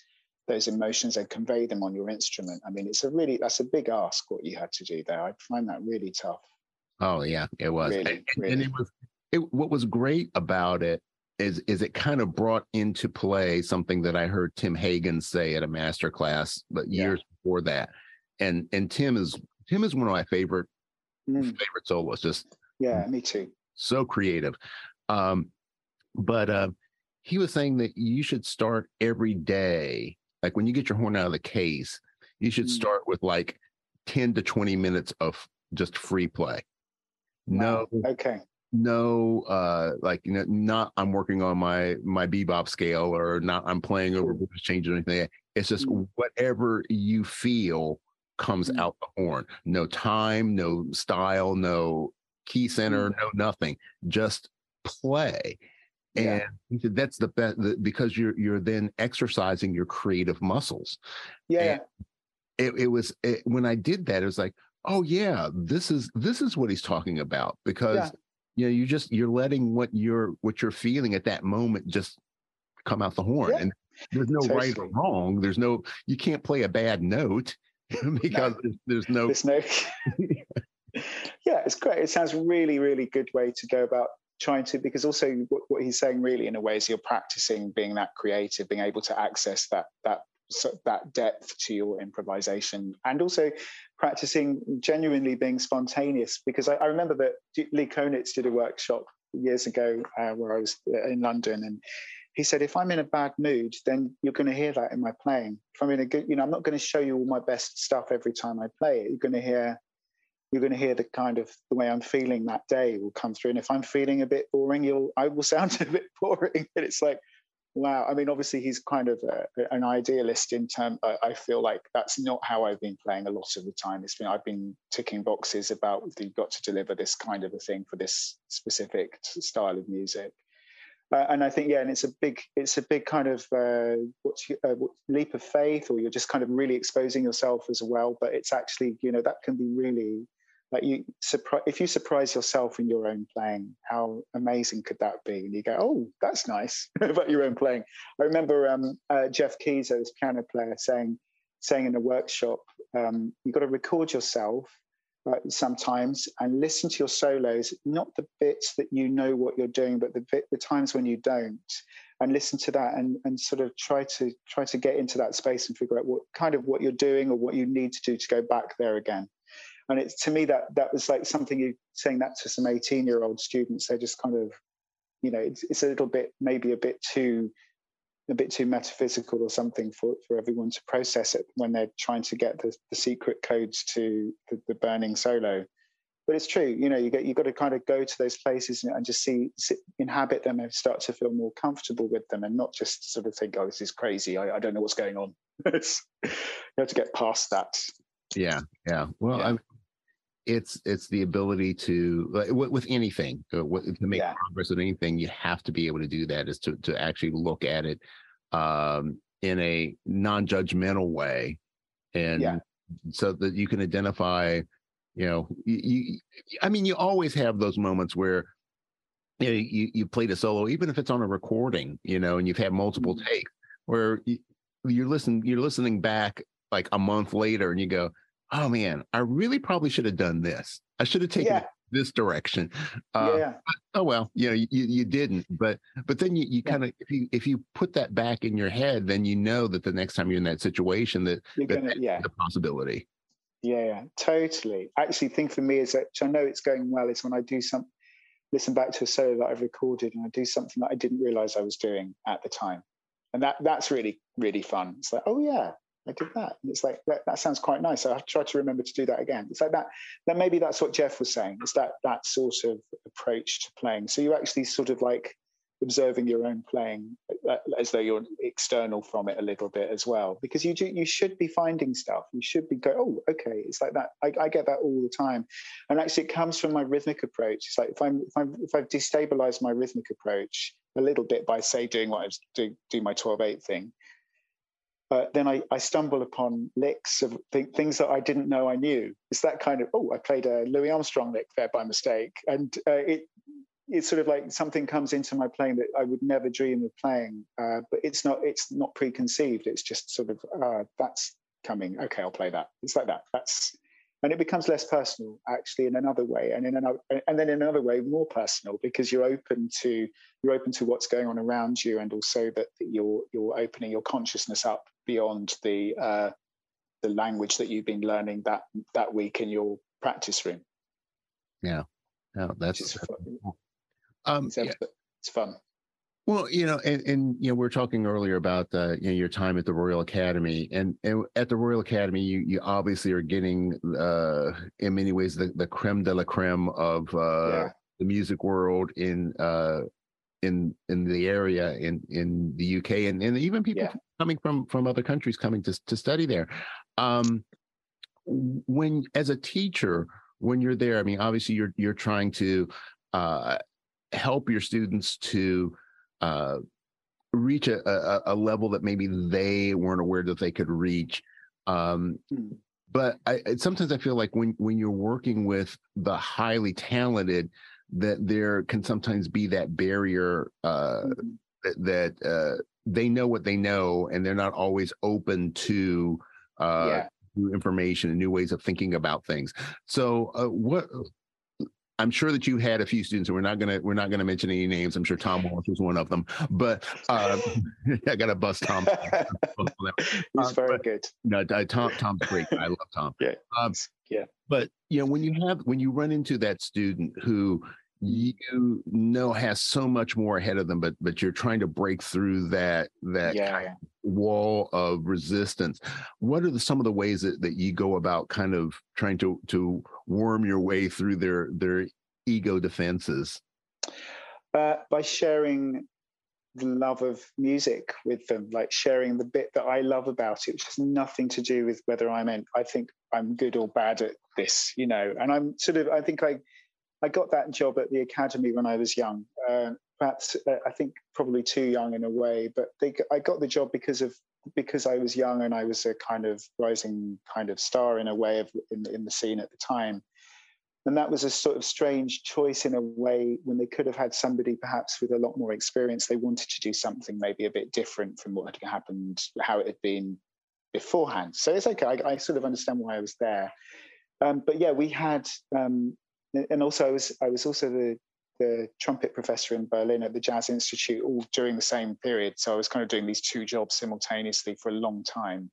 those emotions and convey them on your instrument. I mean it's a really that's a big ask what you had to do there. I find that really tough. Oh yeah it was. Really, and, really. and it was it, what was great about it is is it kind of brought into play something that I heard Tim Hagans say at a master class, but years yeah. before that and and Tim is Tim is one of my favorite mm. favorite soloists. Just yeah, me too. So creative. Um, but uh, he was saying that you should start every day. Like when you get your horn out of the case, you should mm. start with like 10 to 20 minutes of just free play. Wow. No. Okay. No, uh, like you know, not I'm working on my my bebop scale or not I'm playing over blues changes or anything. It's just mm. whatever you feel comes mm-hmm. out the horn. No time, no style, no key center, mm-hmm. no nothing. Just play. And yeah. he said that's the best because you're you're then exercising your creative muscles. Yeah. It, it was it, when I did that, it was like, oh yeah, this is this is what he's talking about because yeah. you know you just you're letting what you're what you're feeling at that moment just come out the horn yeah. and there's no right or wrong there's no you can't play a bad note because no. there's, no. There's no. yeah, it's great. It sounds really, really good way to go about trying to because also what, what, he's saying really in a way is you're practicing being that creative, being able to access that that so that depth to your improvisation, and also practicing genuinely being spontaneous. Because I, I remember that Lee Konitz did a workshop years ago uh, where I was in London, and he said, if I'm in a bad mood, then you're going to hear that in my playing. If I'm in a good, you know, I'm not going to show you all my best stuff every time I play it. You're going to hear, you're going to hear the kind of the way I'm feeling that day will come through. And if I'm feeling a bit boring, you'll, I will sound a bit boring. But it's like, wow. I mean, obviously he's kind of a, an idealist in term. I, I, feel like that's not how I've been playing a lot of the time. It's been I've been ticking boxes about you've got to deliver this kind of a thing for this specific style of music. Uh, and I think yeah, and it's a big it's a big kind of uh, what's uh, leap of faith, or you're just kind of really exposing yourself as well. But it's actually you know that can be really like you surprise if you surprise yourself in your own playing, how amazing could that be? And you go, oh, that's nice about your own playing. I remember um, uh, Jeff Keys, this piano player, saying saying in a workshop, um, you've got to record yourself uh, sometimes and listen to your solos, not the bits that you know what you're doing, but the bit, the times when you don't, and listen to that and and sort of try to try to get into that space and figure out what kind of what you're doing or what you need to do to go back there again. and it's to me that that was like something you saying that to some 18 year old students they're just kind of you know it's, it's a little bit maybe a bit too a bit too metaphysical or something for, for everyone to process it when they're trying to get the, the secret codes to the, the burning solo. But it's true you know you get you've got to kind of go to those places and, just see sit, inhabit them and start to feel more comfortable with them and not just sort of think oh this is crazy. I, I don't know what's going on. You have to get past that. Yeah yeah. Well yeah. It's it's the ability to like, with anything uh, to make yeah. progress with anything you have to be able to do that is to to actually look at it um, in a non-judgmental way and yeah. so that you can identify you know you, you, i mean you always have those moments where you know you, you played a solo even if it's on a recording you know and you've had multiple mm-hmm. takes where you, you're listening you're listening back like a month later and you go oh man i really probably should have done this i should have taken yeah. this direction uh, yeah. oh well you know you, you didn't but but then you, you yeah. kind of if you if you put that back in your head then you know that the next time you're in that situation that, you're that gonna, yeah. the possibility yeah, yeah, totally. Actually, thing for me is that I know it's going well is when I do some listen back to a solo that I've recorded and I do something that I didn't realize I was doing at the time, and that that's really really fun. It's like, oh yeah, I did that. And it's like that, that sounds quite nice. I try to remember to do that again. It's like that. Then maybe that's what Jeff was saying. It's that that sort of approach to playing. So you're actually sort of like observing your own playing uh, as though you're external from it a little bit as well because you do, you should be finding stuff you should be going, oh okay it's like that I, I, get that all the time and actually it comes from my rhythmic approach it's like if i'm if, I'm, if i've destabilized my rhythmic approach a little bit by say doing what i was doing do my 12-8 thing uh, then I, I stumble upon licks of th- things that I didn't know I knew. It's that kind of oh, I played a Louis Armstrong lick there by mistake, and uh, it it's sort of like something comes into my playing that I would never dream of playing. Uh, but it's not it's not preconceived. It's just sort of uh, that's coming. Okay, I'll play that. It's like that. That's and it becomes less personal actually in another way, and in another and then in another way more personal because you're open to you're open to what's going on around you, and also that you're you're opening your consciousness up beyond the uh, the language that you've been learning that that week in your practice room. Yeah. No, that's um, it's, yeah. it's fun. Well, you know, and, and you know, we are talking earlier about uh, you know your time at the Royal Academy, and, and at the Royal Academy, you you obviously are getting uh, in many ways the, the creme de la creme of uh, yeah. the music world in uh, in in the area in in the UK, and, and even people yeah. Coming from from other countries coming to to study there. Um, when as a teacher, when you're there, I mean, obviously you're you're trying to uh, help your students to uh, reach a, a, a, level that maybe they weren't aware that they could reach. Um, mm. But I, sometimes I feel like when when you're working with the highly talented, that there can sometimes be that barrier uh, mm. that, that uh, they know what they know and they're not always open to uh, yeah. new information and new ways of thinking about things. So, uh, what I'm sure that you had a few students, and we're not gonna we're not gonna mention any names. I'm sure Tom Walsh was one of them, but uh, I got to bust Tom. He's uh, very good. No, Tom Tom's great. I love Tom. Yeah, um, yeah. But you know, when you have when you run into that student who you know has so much more ahead of them, but but you're trying to break through that that yeah. kind of wall of resistance. What are the, some of the ways that, that you go about kind of trying to to worm your way through their their ego defenses? Uh, by sharing the love of music with them, like sharing the bit that I love about it, which has nothing to do with whether I'm in, I think I'm good or bad at this, you know. And I'm sort of, I think I I got that job at the academy when I was young. Uh, perhaps uh, I think probably too young in a way, but they, I got the job because of because I was young and I was a kind of rising kind of star in a way of in, in the scene at the time. And that was a sort of strange choice in a way when they could have had somebody perhaps with a lot more experience. They wanted to do something maybe a bit different from what had happened, how it had been beforehand. So it's okay. I, I sort of understand why I was there. Um, but yeah, we had um, and also I was I was also the the trumpet professor in Berlin at the Jazz Institute all during the same period. So I was kind of doing these two jobs simultaneously for a long time,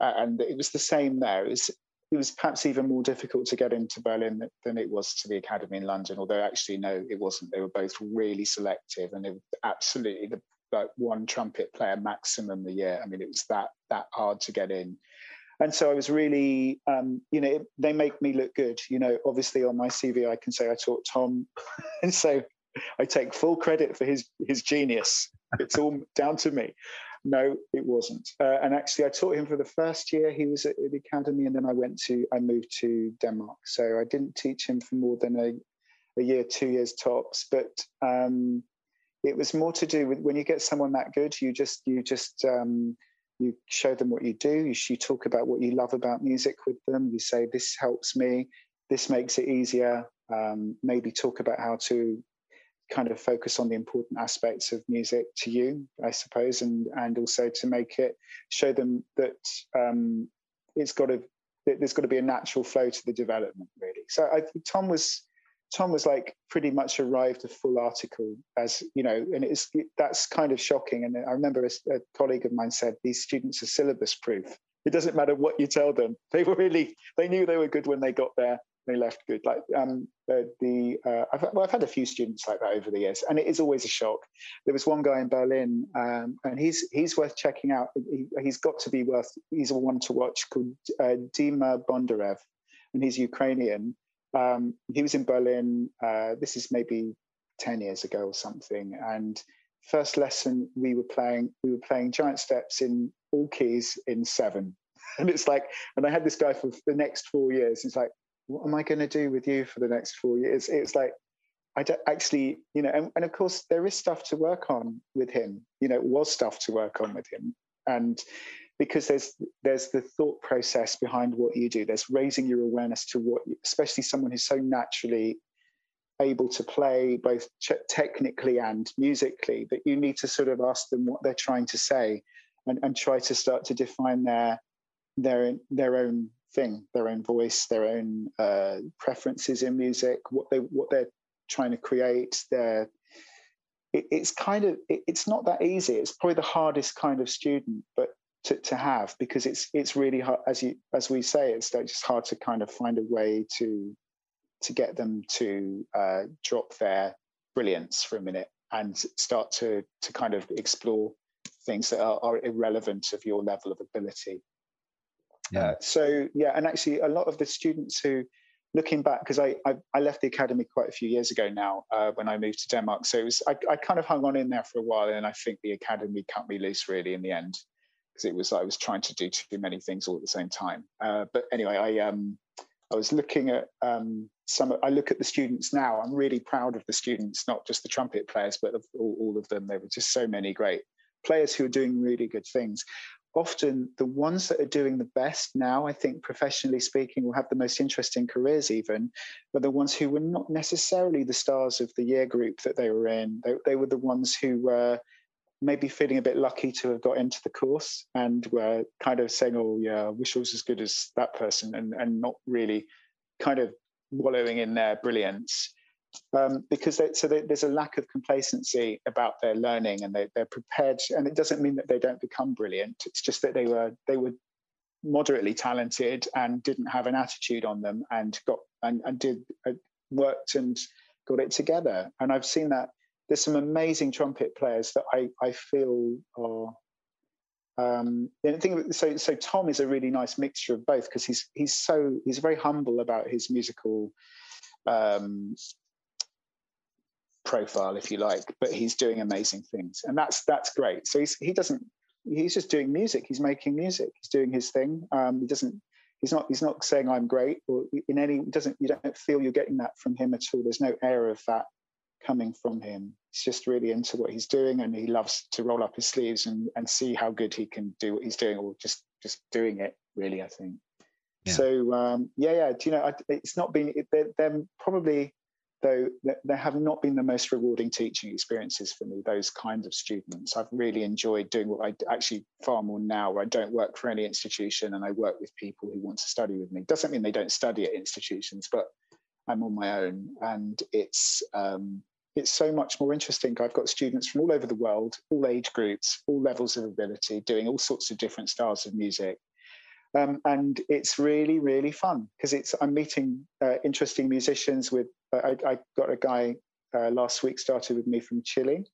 uh, and it was the same there. It was it was perhaps even more difficult to get into Berlin than it was to the academy in London. Although actually, no, it wasn't. They were both really selective, and it was absolutely the like one trumpet player maximum a year. I mean, it was that that hard to get in. And so I was really, um, you know, they make me look good. You know, obviously on my CV I can say I taught Tom, and so I take full credit for his his genius. It's all down to me. No, it wasn't. Uh, and actually, I taught him for the first year he was at the academy, and then I went to I moved to Denmark. So I didn't teach him for more than a, a year, two years tops. But um, it was more to do with when you get someone that good, you just you just um, you show them what you do. You, talk about what you love about music with them. You say this helps me, this makes it easier. Um, maybe talk about how to kind of focus on the important aspects of music to you, I suppose, and and also to make it show them that um, it's got to there's got to be a natural flow to the development, really. So I Tom was Tom was like pretty much arrived a full article as you know, and it's that's kind of shocking. And I remember a, a colleague of mine said these students are syllabus proof. It doesn't matter what you tell them; they were really they knew they were good when they got there they left good. Like um, the, uh, I've, well, I've had a few students like that over the years, and it is always a shock. There was one guy in Berlin, um, and he's he's worth checking out. He, has got to be worth. He's a one to watch called uh, Dima Bondarev, and he's Ukrainian. Um, he was in Berlin. Uh, this is maybe ten years ago or something, and first lesson we were playing we were playing giant steps in all keys in seven and it's like and i had this guy for the next four years it's like what am I going to do with you for the next four years? It's like, I don't actually, you know, and, and of course there is stuff to work on with him. You know, was stuff to work on with him, and because there's there's the thought process behind what you do. There's raising your awareness to what, especially someone who's so naturally able to play both technically and musically that you need to sort of ask them what they're trying to say and, and try to start to define their their their own thing, their own voice, their own uh, preferences in music, what they what they're trying to create. Their it, it's kind of it, it's not that easy. It's probably the hardest kind of student, but to, to have because it's it's really hard as you as we say it's just hard to kind of find a way to to get them to uh, drop their brilliance for a minute and start to to kind of explore things that are, are irrelevant of your level of ability yeah. Uh, so yeah, and actually, a lot of the students who, looking back, because I, I, I left the academy quite a few years ago now uh, when I moved to Denmark. So it was I, I kind of hung on in there for a while, and I think the academy cut me loose really in the end because it was I was trying to do too many things all at the same time. Uh, but anyway, I um I was looking at um, some. I look at the students now. I'm really proud of the students, not just the trumpet players, but all, all of them. There were just so many great players who are doing really good things often the ones that are doing the best now, I think, professionally speaking, will have the most interesting careers, even, but the ones who were not necessarily the stars of the year group that they were in. They, they were the ones who were maybe feeling a bit lucky to have got into the course and were kind of saying, oh, yeah, I wish I was as good as that person, and, and not really kind of wallowing in their brilliance. Um, because they, so they, there's a lack of complacency about their learning and they, they're prepared and it doesn't mean that they don't become brilliant. It's just that they were they were moderately talented and didn't have an attitude on them and got and, and did uh, worked and got it together. And i've seen that there's some amazing trumpet players that i i feel are um, the thing, so so Tom is a really nice mixture of both because he's he's so he's very humble about his musical um, profile, if you like, but he's doing amazing things, and that's that's great. So he's he doesn't he's just doing music. He's making music. He's doing his thing. Um, he doesn't. He's not. He's not saying I'm great or in any. Doesn't. You don't feel you're getting that from him at all. There's no air of that coming from him. He's just really into what he's doing, and he loves to roll up his sleeves and and see how good he can do what he's doing, or just just doing it. Really, I think. Yeah. So um, yeah, yeah. Do you know? It's not been. They're, they're probably though there have not been the most rewarding teaching experiences for me, those kinds of students. I've really enjoyed doing what I actually far more now, where I don't work for any institution and I work with people who want to study with me. Doesn't mean they don't study at institutions, but I'm on my own. And it's, um, it's so much more interesting. I've got students from all over the world, all age groups, all levels of ability, doing all sorts of different styles of music. Um, and it's really, really fun because it's I'm meeting uh, interesting musicians. With uh, I, I, got a guy uh, last week started with me from Chile.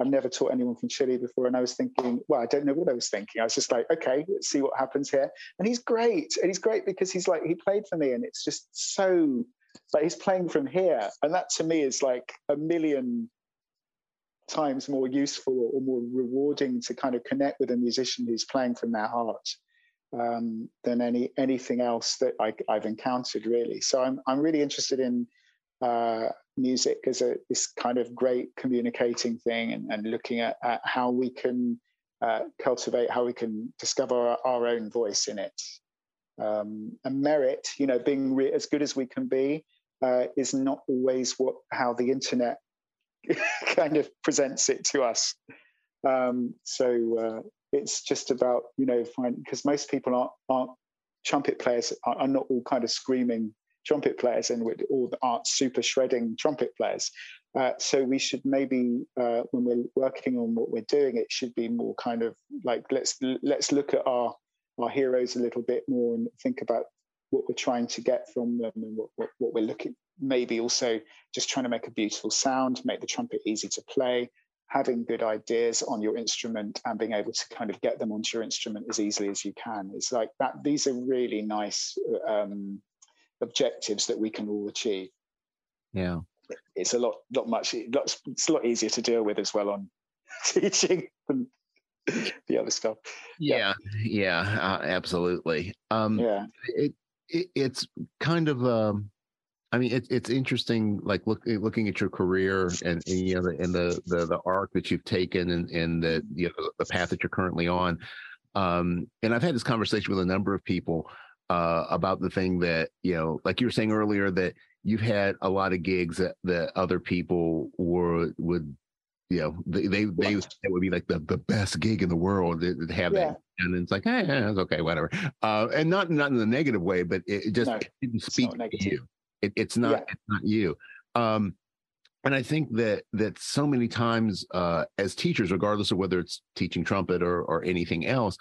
I've never taught anyone from Chile before, and I was thinking, well, I don't know what I was thinking. I was just like, okay, let's see what happens here. And he's great, and he's great because he's like he played for me, and it's just so like he's playing from here, and that to me is like a million times more useful or more rewarding to kind of connect with a musician who's playing from their heart um, than any anything else that I, have encountered really. So I'm I'm really interested in uh, music as a this kind of great communicating thing and, and looking at, at, how we can uh, cultivate how we can discover our, our own voice in it um, merit you know being re- as good as we can be uh, is not always what how the internet kind of presents it to us. Um, so uh, it's just about you know because most people aren't aren't trumpet players are, are, not all kind of screaming trumpet players and all aren't super shredding trumpet players. Uh, so we should maybe uh, when we're working on what we're doing, it should be more kind of like let's let's look at our our heroes a little bit more and think about what we're trying to get from them and what, what, what we're looking maybe also just trying to make a beautiful sound, make the trumpet easy to play, having good ideas on your instrument and being able to kind of get them onto your instrument as easily as you can. It's like that. These are really nice um, objectives that we can all achieve. Yeah, it's a lot, not much. It's a lot easier to deal with as well on teaching than the other stuff. Yeah, yeah, yeah uh, absolutely. Um, yeah, it, it, it's kind of um, I mean, it's it's interesting, like look, eh, looking at your career and, and you know, and the, the the arc that you've taken and and the you know the path that you're currently on. Um, and I've had this conversation with a number of people uh, about the thing that you know, like you were saying earlier, that you've had a lot of gigs that that other people were would you know they they, they it would be like the, the best gig in the world to have yeah. that and it's like hey, it's okay whatever uh, and not not in a negative way but it, just no, it didn't speak to you it, it's not yeah. it's not you. Um, and I think that that so many times uh, as teachers, regardless of whether it's teaching trumpet or or anything else,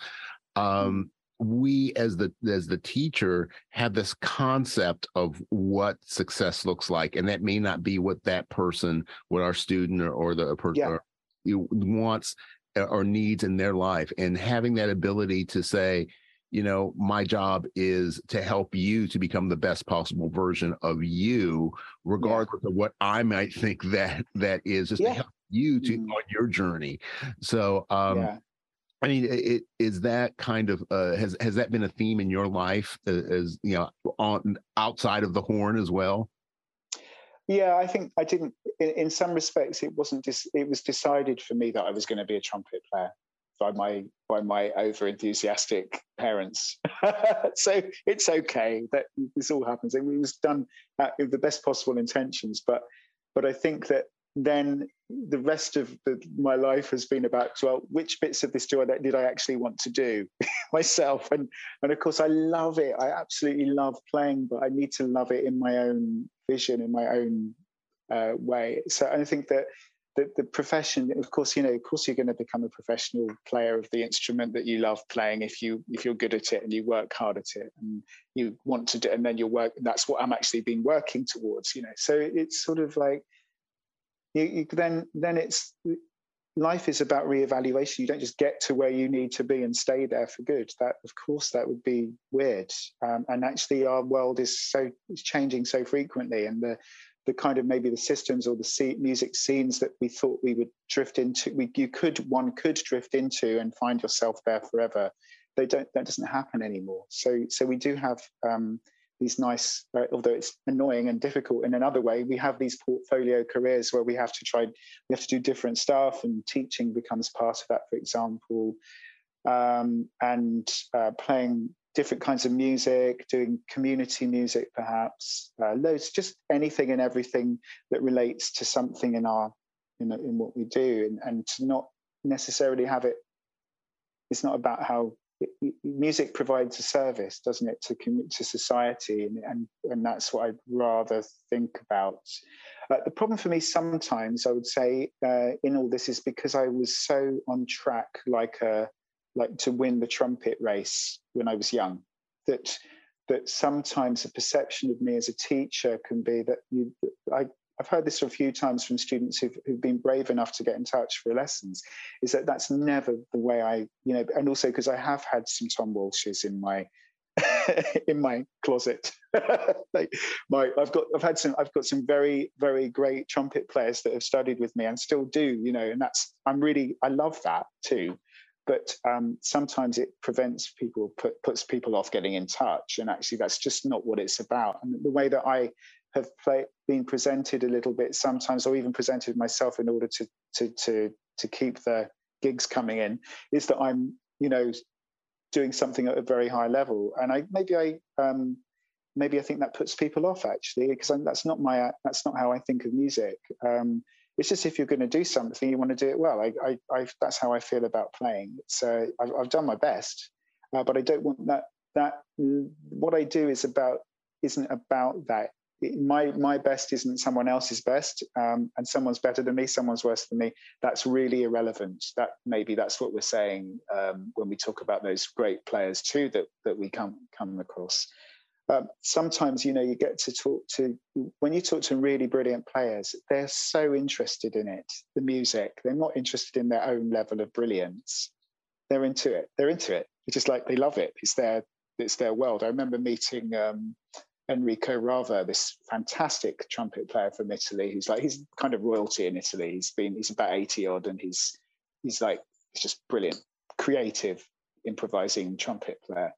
um, we as the as the teacher have this concept of what success looks like, and that may not be what that person, what our student or, or the person yeah. wants uh, or needs in their life, and having that ability to say, you know my job is to help you to become the best possible version of you regardless yeah. of what i might think that that is just yeah. to help you to mm. on your journey so um. I mean, it, is that kind of uh, has has that been a theme in your life uh, as you know on outside of the horn as well? Yeah, I think I didn't. In, in some respects, it wasn't. Dis, it was decided for me that I was going to be a trumpet player by my by my over enthusiastic parents. so it's okay that this all happens. It was done with the best possible intentions, but but I think that then the rest of the, my life has been about well, which bits of this do I did I actually want to do myself? And and of course I love it. I absolutely love playing, but I need to love it in my own vision, in my own uh, way. So I think that the, the profession of course you know of course you're going to become a professional player of the instrument that you love playing if you if you're good at it and you work hard at it and you want to do and then you work that's what i'm actually been working towards you know so it's sort of like you, you then then it's life is about reevaluation. You don't just get to where you need to be and stay there for good. That of course that would be weird. Um, and actually our world is so it's changing so frequently and the the kind of maybe the systems or the music scenes that we thought we would drift into we, you could one could drift into and find yourself there forever they don't that doesn't happen anymore. So so we do have um, these nice uh, although it's annoying and difficult in another way we have these portfolio careers where we have to try we have to do different stuff and teaching becomes part of that for example um, and uh, playing different kinds of music, doing community music, perhaps, uh, loads, just anything and everything that relates to something in our, you know, in what we do, and, and to not necessarily have it. It's not about how music provides a service, doesn't it, to to society, and and, and that's what I'd rather think about. Uh, the problem for me sometimes, I would say, uh, in all this is because I was so on track, like a like to win the trumpet race when I was young. that that sometimes the perception of me as a teacher can be that you I, I've heard this a few times from students who've, who've been brave enough to get in touch for lessons, is that that's never the way I, you know, and also because I have had some Tom Walshes in my in my closet. like my, I've got, I've had some, I've got some very, very great trumpet players that have studied with me and still do, you know, and that's, I'm really, I love that too. But um, sometimes it prevents people, put, puts people off getting in touch, and actually that's just not what it's about. And the way that I have play, been presented a little bit sometimes, or even presented myself in order to to to to keep the gigs coming in, is that I'm you know doing something at a very high level, and I maybe I um, maybe I think that puts people off actually because that's not my that's not how I think of music. Um, it's just if you're going to do something, you want to do it well. I, I, I that's how I feel about playing. So I've, I've done my best, uh, but I don't want that. That what I do is about isn't about that my my best isn't someone else's best um, and someone's better than me someone's worse than me. That's really irrelevant. That maybe that's what we're saying um, when we talk about those great players too that that we come come across. Um, sometimes you know you get to talk to when you talk to really brilliant players they're so interested in it the music. They're not interested in their own level of brilliance. They're into it. They're into it. It's just like they love it. It's their it's their world. I remember meeting um, Enrico Rava, this fantastic trumpet player from Italy, who's like he's kind of royalty in Italy. He's been he's about eighty odd, and he's he's like he's just brilliant, creative, improvising trumpet player.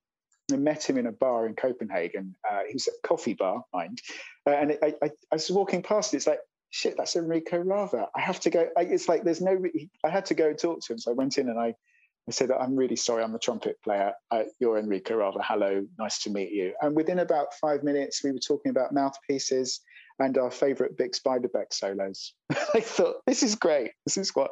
I met him in a bar in Copenhagen. Uh, he was a coffee bar, mind, uh, and I, I, I, was walking past. It's like shit, that's Enrico Rava. I have to go. I, it's like there's no. I had to go and talk to him, so I went in and I I said, I'm really sorry, I'm the trumpet player. You're Enrico Rava. Hello, nice to meet you. And within about five minutes, we were talking about mouthpieces and our favorite Bix Beiderbecke solos. I thought, this is great. This is what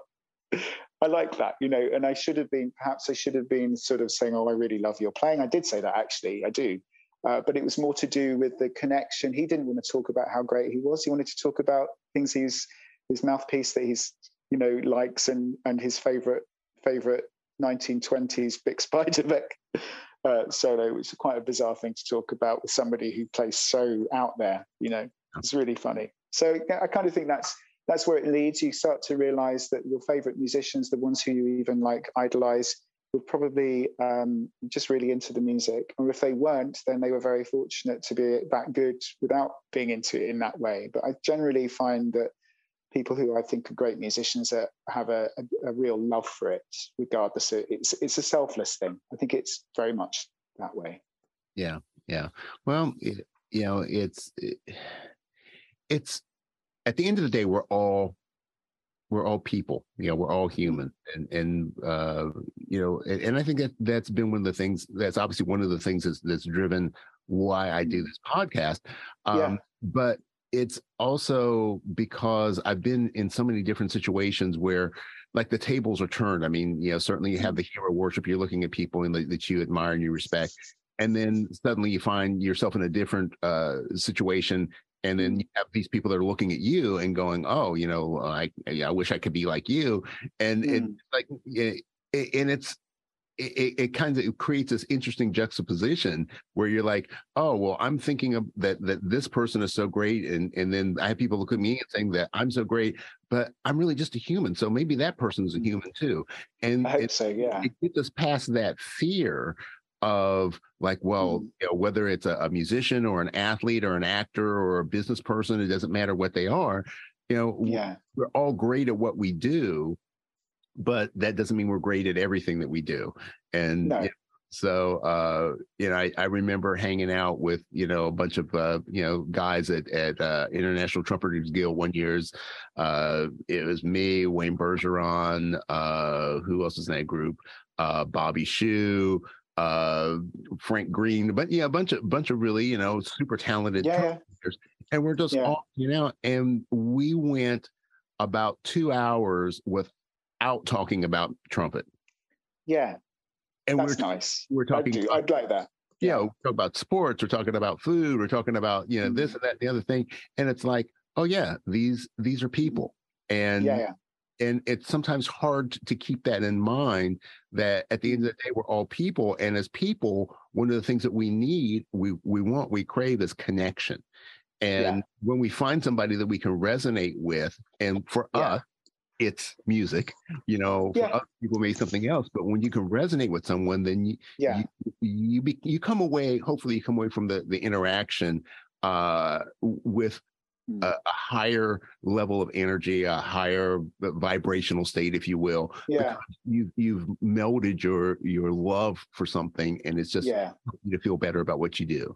I like that, you know. And I should have been, perhaps I should have been sort of saying, Oh, I really love your playing. I did say that actually, I do. Uh, but it was more to do with the connection. He didn't want to talk about how great he was. He wanted to talk about things he's his mouthpiece that he's you know likes and and his favorite favorite 1920s Bix Beiderbecke uh, solo, which is quite a bizarre thing to talk about with somebody who plays so out there. You know, it's really funny. So I kind of think that's that's where it leads. You start to realize that your favorite musicians, the ones who you even like idolize, were probably um, just really into the music. Or if they weren't, then they were very fortunate to be that good without being into it in that way. But I generally find that people who I think are great musicians that have a, a, a, real love for it, regardless. Of, it's it's a selfless thing. I think it's very much that way. Yeah, yeah. Well, it, you know, it's it, it's at the end of the day, we're all we're all people. You know, we're all human, and and uh, you know, and, and I think that that's been one of the things. That's obviously one of the things that's that's driven why I do this podcast. Um, yeah. But it's also because I've been in so many different situations where like the tables are turned. I mean, you know, certainly you have the hero worship, you're looking at people the, that you admire and you respect. And then suddenly you find yourself in a different uh, situation. And then you have these people that are looking at you and going, "Oh, you know, I, I wish I could be like you." And mm. like, it, and it's it, it kind of creates this interesting juxtaposition where you're like, oh, well, I'm thinking of that that this person is so great, and and then I have people look at me and saying that I'm so great, but I'm really just a human, so maybe that person's a mm. human too. And I it, so, yeah. It gets us past that fear of like, well, mm. you know, whether it's a, a musician or an athlete or an actor or a business person, it doesn't matter what they are. You know, yeah. we're all great at what we do but that doesn't mean we're great at everything that we do. And no. you know, so uh, you know, I, I, remember hanging out with you know a bunch of uh, you know guys at at uh, International Trumpeters Guild one year's. Uh, it was me, Wayne Bergeron, uh, who else was in that group? Uh, Bobby Shew, Frank Green, but yeah, a bunch of bunch of really you know super talented yeah. and we're just yeah. all you know, and we went about two hours with out talking about trumpet. Yeah. And that's we're, nice. We're talking. I'd, I'd like that. Yeah, you know, talk about sports. We're talking about food. We're talking about you know mm-hmm. this and that and the other thing. And it's like, oh yeah, these these are people. And yeah, yeah. and it's sometimes hard to keep that in mind that at the end of the day we're all people and as people one of the things that we need we we want we crave is connection and yeah. when we find somebody that we can resonate with and for yeah. us it's music you know yeah. for other people maybe something else but when you can resonate with someone then you yeah you you, be, you come away hopefully you come away from the the interaction uh with a, a, higher level of energy, a higher vibrational state, if you will. Yeah. You've you've melded your your love for something, and it's just yeah. you to feel better about what you do.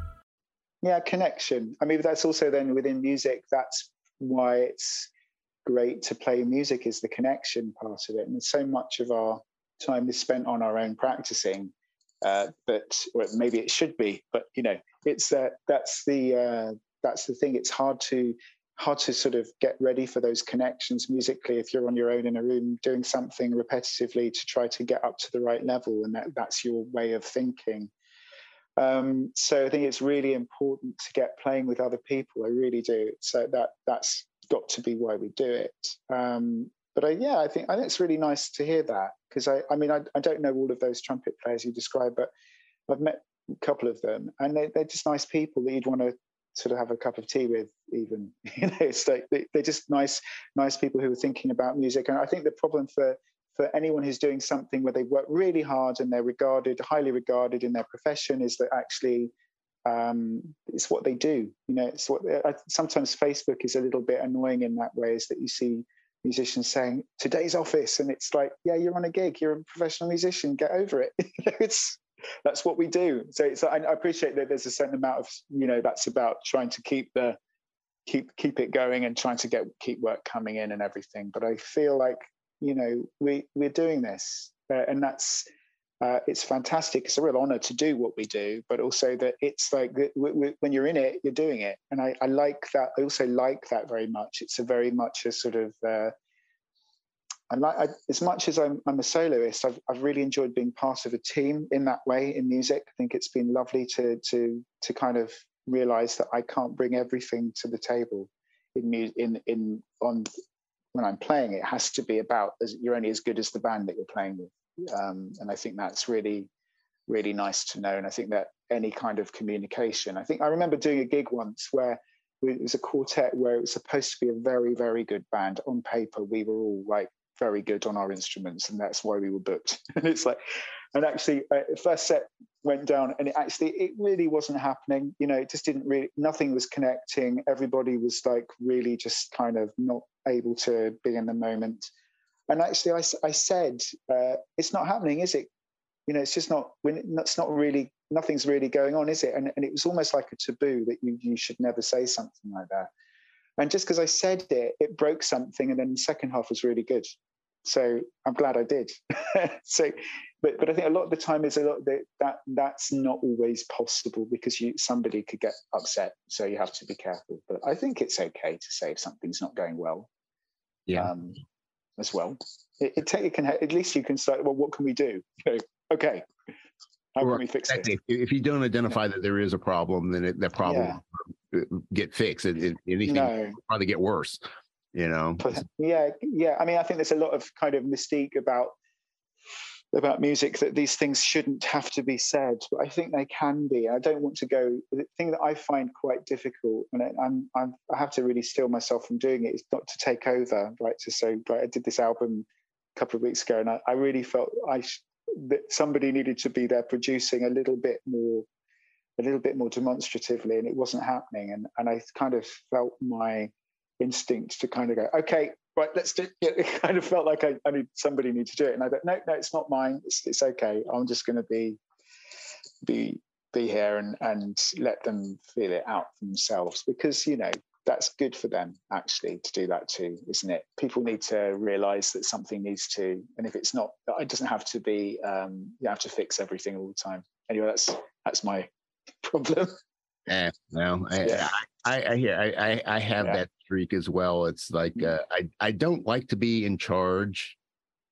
Yeah, connection. I mean, that's also then within music. That's why it's great to play music is the connection part of it, and so much of our time is spent on our own practicing. Uh, but maybe it should be, but you know, it's that uh, that's the uh, that's the thing. It's hard to hard to sort of get ready for those connections musically if you're on your own in a room doing something repetitively to try to get up to the right level and that, that's your way of thinking um, so I think it's really important to get playing with other people. I really do. So that that's got to be why we do it. Um, but I, yeah, I think I think it's really nice to hear that because I, I mean, I, I don't know all of those trumpet players you described, but I've met a couple of them, and they, they're just nice people that you'd want to sort of have a cup of tea with. Even you know, it's like they, they're just nice, nice people who are thinking about music. And I think the problem for for anyone who's doing something where they work really hard and they're regarded, highly regarded in their profession, is that actually um, it's what they do. You know, it's what I, sometimes Facebook is a little bit annoying in that way. Is that you see musicians saying today's office, and it's like, yeah, you're on a gig, you're a professional musician, get over it. it's that's what we do. So it's I, I appreciate that there's a certain amount of you know that's about trying to keep the keep keep it going and trying to get keep work coming in and everything. But I feel like you know, we we're doing this, uh, and that's uh, it's fantastic. It's a real honor to do what we do, but also that it's like we, when you're in it, you're doing it, and I, I, like that. I also like that very much. It's a very much a sort of uh, I like I, as much as I'm, I'm a soloist. I've, I've really enjoyed being part of a team in that way in music. I think it's been lovely to to to kind of realize that I can't bring everything to the table in in in on when I'm playing, it has to be about as you're only as good as the band that you're playing with. Um, and I think that's really, really nice to know. And I think that any kind of communication, I think I remember doing a gig once where it was a quartet where it was supposed to be a very, very good band. On paper, we were all like very good on our instruments, and that's why we were booked. and it's like, and actually, uh, first set went down, and it actually it really wasn't happening. You know, it just didn't really. Nothing was connecting. Everybody was like really just kind of not able to be in the moment. And actually, I, I said, uh, it's not happening, is it? You know, it's just not. When It's not really. Nothing's really going on, is it? And, and it was almost like a taboo that you you should never say something like that. And just because I said it, it broke something, and then the second half was really good. So I'm glad I did. so, but but I think a lot of the time is a lot that, that that's not always possible because you somebody could get upset. So you have to be careful. But I think it's okay to say if something's not going well. Yeah. Um, as well, it, it, it, can at least you can start. Well, what can we do? okay, how can we fix it? If you don't identify that there is a problem, then it, that problem yeah. get fixed. It, it, anything no. probably get worse you know? Yeah yeah. I mean i think there's a lot of kind of mystique about about music that these things shouldn't have to be said but i think they can be. I don't want to go the thing that i find quite difficult and i'm, I'm i have to really steal myself from doing it is not to take over right to say like i did this album a couple of weeks ago and i, I really felt i sh- that somebody needed to be there producing a little bit more a little bit more demonstratively and it wasn't happening and and i kind of felt my instinct to kind of go, okay, right, let's do it. It kind of felt like I, I need somebody need to do it. And I thought, no, no, it's not mine. It's, it's okay. I'm just going to be, be, be here and, and let them feel it out themselves because, you know, that's good for them actually to do that too, isn't it? People need to realize that something needs to, and if it's not, it doesn't have to be. Um, you have to fix everything all the time. Anyway, that's that's my problem. Yeah, no, I, yeah. I, I, hear, I, I, I have yeah. that streak as well. It's like mm. uh, I, I don't like to be in charge.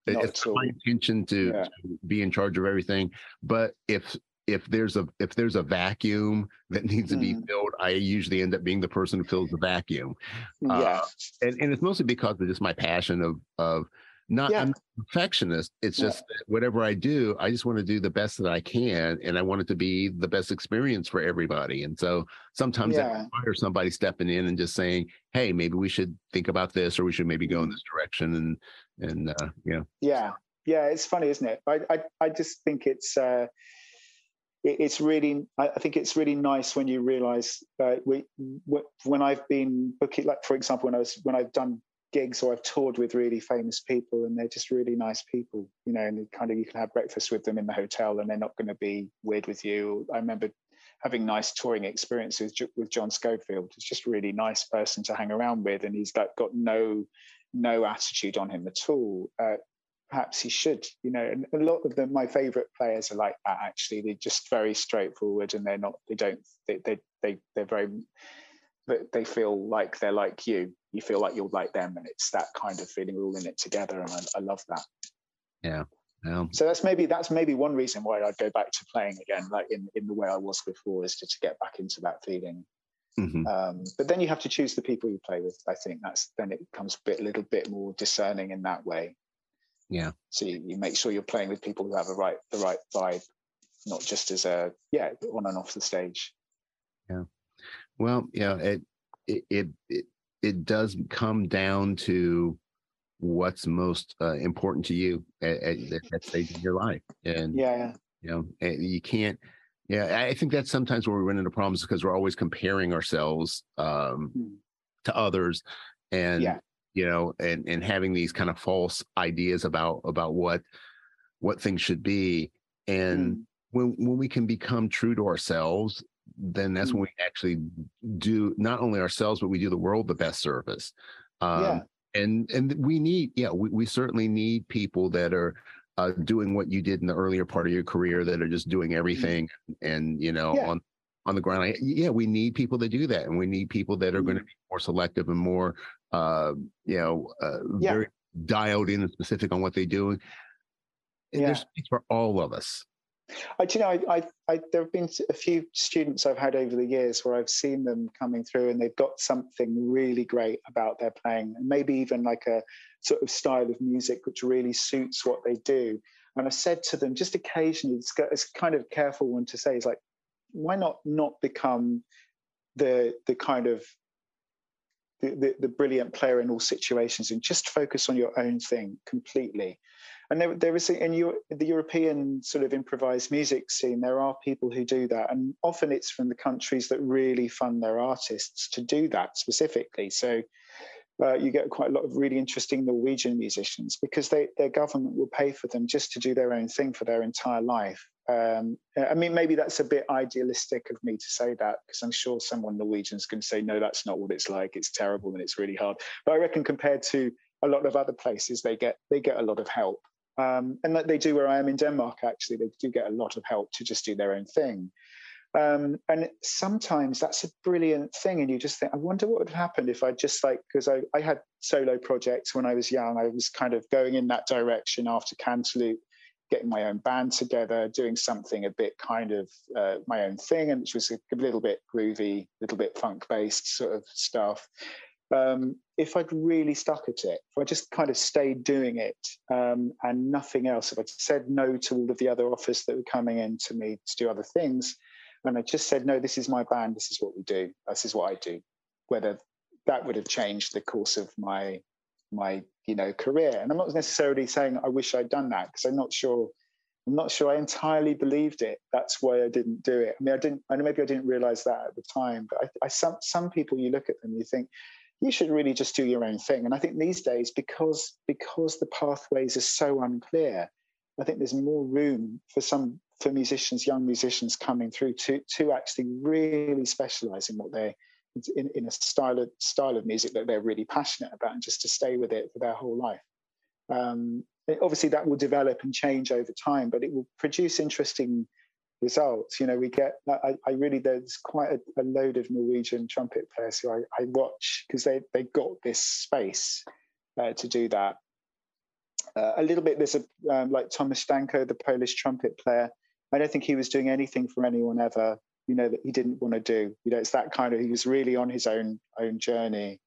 It's my intention to, yeah. to, be in charge of everything. But if if there's a if there's a vacuum that needs to be mm. filled, I usually end up being the person who fills the vacuum. Yeah, uh, and, and it's mostly because of just my passion of of not yeah. I'm perfectionist. It's just yeah. whatever I do, I just want to do the best that I can, and I want it to be the best experience for everybody. And so sometimes yeah. I require somebody stepping in and just saying, "Hey, maybe we should think about this, or we should maybe go in mm-hmm. this direction." And and uh, yeah, yeah, yeah. It's funny, isn't it? I I, I just think it's. Uh, it's really i think it's really nice when you realize uh, we, when i've been booking like for example when i was when i've done gigs or I've toured with really famous people and they're just really nice people, you know, and kind of you can have breakfast with them in the hotel and they're not going to be weird with you. I remember having nice touring experiences with John Scofield. He's just a really nice person to hang around with and he's like got no no attitude on him at all. Uh, perhaps he should, you know, and a lot of them, my favorite players are like that actually. They're just very straightforward and they're not, they don't, they, they, they, they're very, but they feel like they're like you you feel like you're like them and it's that kind of feeling we're all in it together and I, I love that yeah. So that's maybe that's maybe one reason why I'd go back to playing again, like in, in the way I was before, is to, to get back into that feeling. Mm-hmm. Um, but then you have to choose the people you play with. I think that's then it becomes a bit, little bit more discerning in that way. Yeah. So you, you make sure you're playing with people who have the right the right vibe, not just as a yeah on and off the stage. Yeah. Well, yeah. It it it, it it does come down to what's most uh, important to you at, at that stage of your life and yeah you know you can't yeah i think that's sometimes where we run into problems because we're always comparing ourselves um, mm. to others and yeah. you know and and having these kind of false ideas about about what what things should be and mm. when when we can become true to ourselves then that's when mm. we actually do not only ourselves but we do the world the best service um, yeah. and and we need yeah we, we certainly need people that are uh, doing what you did in the earlier part of your career that are just doing mm. everything and you know yeah. on on the ground yeah we need people to do that and we need people that are mm-hmm. going to be more selective and more uh, you know uh, yeah. very dialed in and specific on what they do and yeah. there's space for all of us I, you know, I, I, I, there have been a few students I've had over the years where I've seen them coming through and they've got something really great about their playing, maybe even like a sort of style of music which really suits what they do. And I said to them, just occasionally, it's, it's kind of careful one to say, is like, why not not become the the kind of the, the, the brilliant player in all situations and just focus on your own thing completely and there, there is in Euro, the European sort of improvised music scene, there are people who do that, and often it's from the countries that really fund their artists to do that specifically. So uh, you get quite a lot of really interesting Norwegian musicians because they, their government will pay for them just to do their own thing for their entire life. Um, I mean, maybe that's a bit idealistic of me to say that because I'm sure someone Norwegian's going to say, no, that's not what it's like. It's terrible and it's really hard. But I reckon compared to a lot of other places, they get they get a lot of help. Um, and that they do where I am in Denmark, actually, they do get a lot of help to just do their own thing. Um, and sometimes that's a brilliant thing. And you just think, I wonder what would have happened if I just like, because I, I had solo projects when I was young. I was kind of going in that direction after Cantaloop, getting my own band together, doing something a bit kind of uh, my own thing, and which was a, little bit groovy, a little bit funk based sort of stuff um, if I'd really stuck at it, if I just kind of stayed doing it um, and nothing else, if I'd said no to all of the other offers that were coming in to me to do other things, and I just said, no, this is my band, this is what we do, this is what I do, whether that would have changed the course of my my you know career. And I'm not necessarily saying I wish I'd done that because I'm not sure. I'm not sure I entirely believed it. That's why I didn't do it. I mean, I didn't. I know maybe I didn't realize that at the time, but I, I some some people you look at them, you think you should really just do your own thing. And I think these days, because because the pathways are so unclear, I think there's more room for some for musicians, young musicians coming through to to actually really specialize in what they in, in a style of style of music that they're really passionate about, and just to stay with it for their whole life. Um, obviously, that will develop and change over time, but it will produce interesting results. You know, we get, I, I really, there's quite a, a, load of Norwegian trumpet players who I, I watch because they, they got this space uh, to do that. Uh, a little bit, there's a, um, like Thomas Stanko, the Polish trumpet player. I don't think he was doing anything for anyone ever, you know, that he didn't want to do. You know, it's that kind of, he was really on his own, own journey.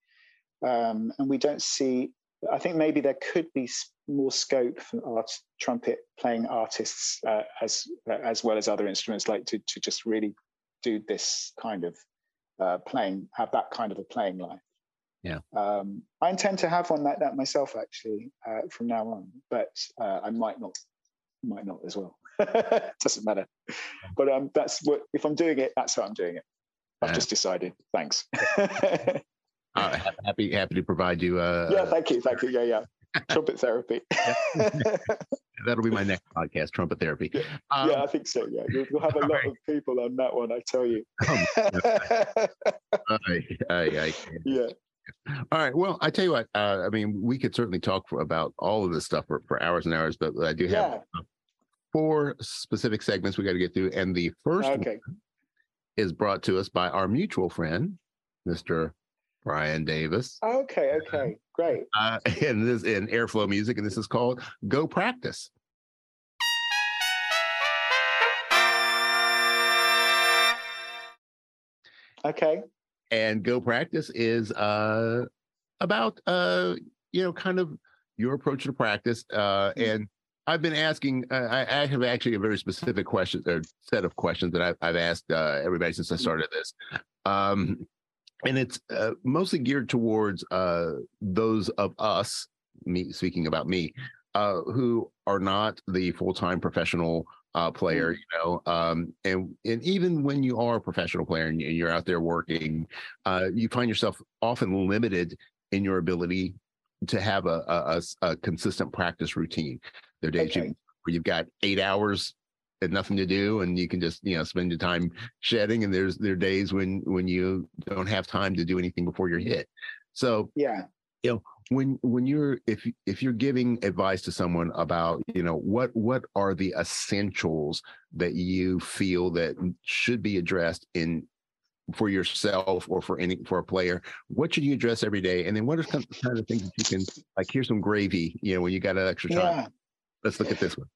Um, and we don't see I think maybe there could be more scope for art, trumpet playing artists uh, as uh, as well as other instruments, like to to just really do this kind of uh, playing, have that kind of a playing life. Yeah, um, I intend to have one like that myself, actually, uh, from now on. But uh, I might not, might not as well. Doesn't matter. But um, that's what if I'm doing it, that's how I'm doing it. I've yeah. just decided. Thanks. uh, happy happy to provide you. Uh, yeah, thank you, thank you. Yeah, yeah. Trumpet therapy. That'll be my next podcast, trumpet therapy. Yeah, um, yeah I think so. Yeah, you'll, have a lot right. of people on that one. I tell you. aye, aye, aye. Yeah. All right. Well, I tell you what. Uh, I mean, we could certainly talk for, about all of this stuff for, for hours and hours, but I do have yeah. four specific segments we got to get through, and the first okay. one is brought to us by our mutual friend, Mr. Brian Davis. Okay, okay, great. Uh, and this in Airflow Music, and this is called Go Practice. Okay. And Go Practice is uh, about uh, you know kind of your approach to practice. Uh, mm-hmm. and I've been asking. Uh, I, I, have actually a very specific question or set of questions that I've, I've asked uh, everybody since I mm-hmm. started this. Um, and it's uh, mostly geared towards uh, those of us, me speaking about me, uh, who are not the full time professional uh, player, mm. you know. Um, and and even when you are a professional player and you're out there working, uh, you find yourself often limited in your ability to have a, a, a consistent practice routine. There are days okay. you, where you've got eight hours and nothing to do and you can just you know spend your time shedding and there's there are days when when you don't have time to do anything before you're hit. So yeah. you know when when you're if if you're giving advice to someone about you know what what are the essentials that you feel that should be addressed in for yourself or for any for a player what should you address every day? And then what are some kind of things that you can like here's some gravy you know when you got an extra time. Yeah. let's look at this one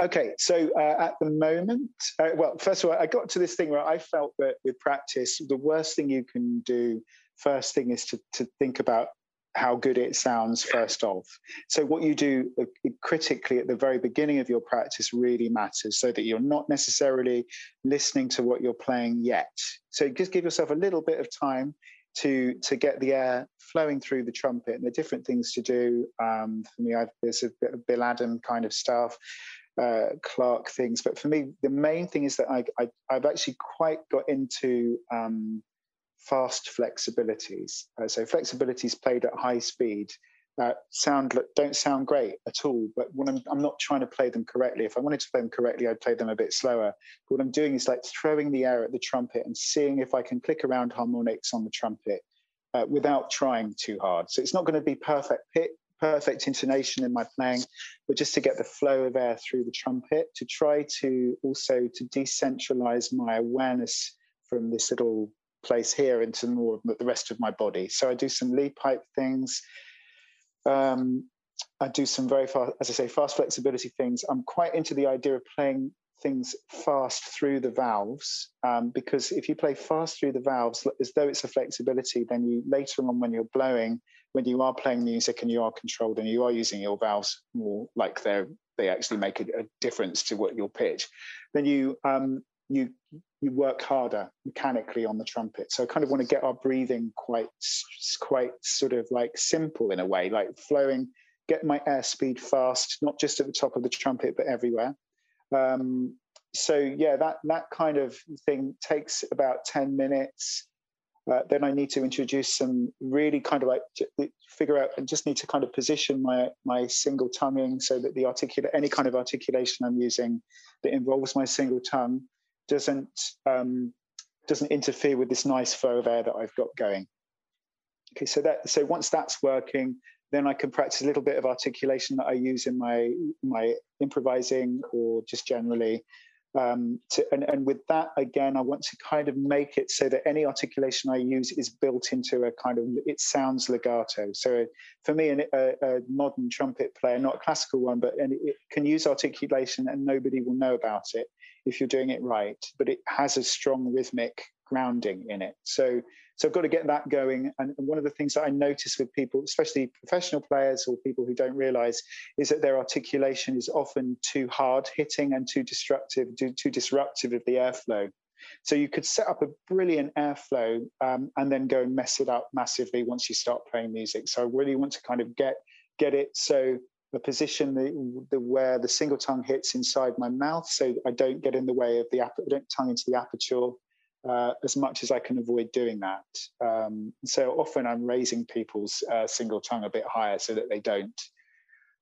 okay, so uh, at the moment, uh, well, first of all, I got to this thing where I felt that with practice, the worst thing you can do, first thing is to, to think about how good it sounds first off. So what you do uh, critically at the very beginning of your practice really matters so that you're not necessarily listening to what you're playing yet. So just give yourself a little bit of time to to get the air flowing through the trumpet. And the different things to do um, for me. I've, there's a Bill Adam kind of stuff, uh, Clarke things. But for me, the main thing is that I, I have actually quite got into um, fast flexibilities. Uh, so flexibilities played at high speed uh, sound don't sound great at all. But when I'm, I'm not trying to play them correctly. If I wanted to play them correctly, I'd play them a bit slower. But what I'm doing is like throwing the air at the trumpet and seeing if I can click around harmonics on the trumpet uh, without trying too hard. So it's not going to be perfect pitch, perfect intonation in my playing, but just to get the flow of air through the trumpet, to try to also to decentralize my awareness from this little place here into more of the rest of my body. So I do some lead pipe things. Um, I do some very fast, as I say, fast flexibility things. I'm quite into the idea of playing things fast through the valves um, because if you play fast through the valves as though it's a flexibility, then you later on when you're blowing, when you are playing music and you are controlled and you are using your valves more like they're they actually make a, a difference to what your pitch, then you um, you you work harder mechanically on the trumpet. So I kind of want to get our breathing quite quite sort of like simple in a way, like flowing, get my airspeed fast, not just at the top of the trumpet, but everywhere. Um, so yeah, that that kind of thing takes about 10 minutes. Uh, then I need to introduce some really kind of like figure out and just need to kind of position my my single tonguing so that the articulate any kind of articulation I'm using that involves my single tongue doesn't um, doesn't interfere with this nice flow of air that I've got going. Okay, so that so once that's working, then I can practice a little bit of articulation that I use in my my improvising or just generally. Um, to, and, and with that, again, I want to kind of make it so that any articulation I use is built into a kind of, it sounds legato. So for me, a, a modern trumpet player, not a classical one, but and it can use articulation and nobody will know about it if you're doing it right, but it has a strong rhythmic grounding in it. So so I've got to get that going. And one of the things that I notice with people, especially professional players or people who don't realize, is that their articulation is often too hard hitting and too destructive, too, too disruptive of the airflow. So you could set up a brilliant airflow um, and then go and mess it up massively once you start playing music. So I really want to kind of get get it so the position the, the where the single tongue hits inside my mouth, so I don't get in the way of the I don't tongue into the aperture uh, as much as I can avoid doing that. Um, so often I'm raising people's uh, single tongue a bit higher so that they don't.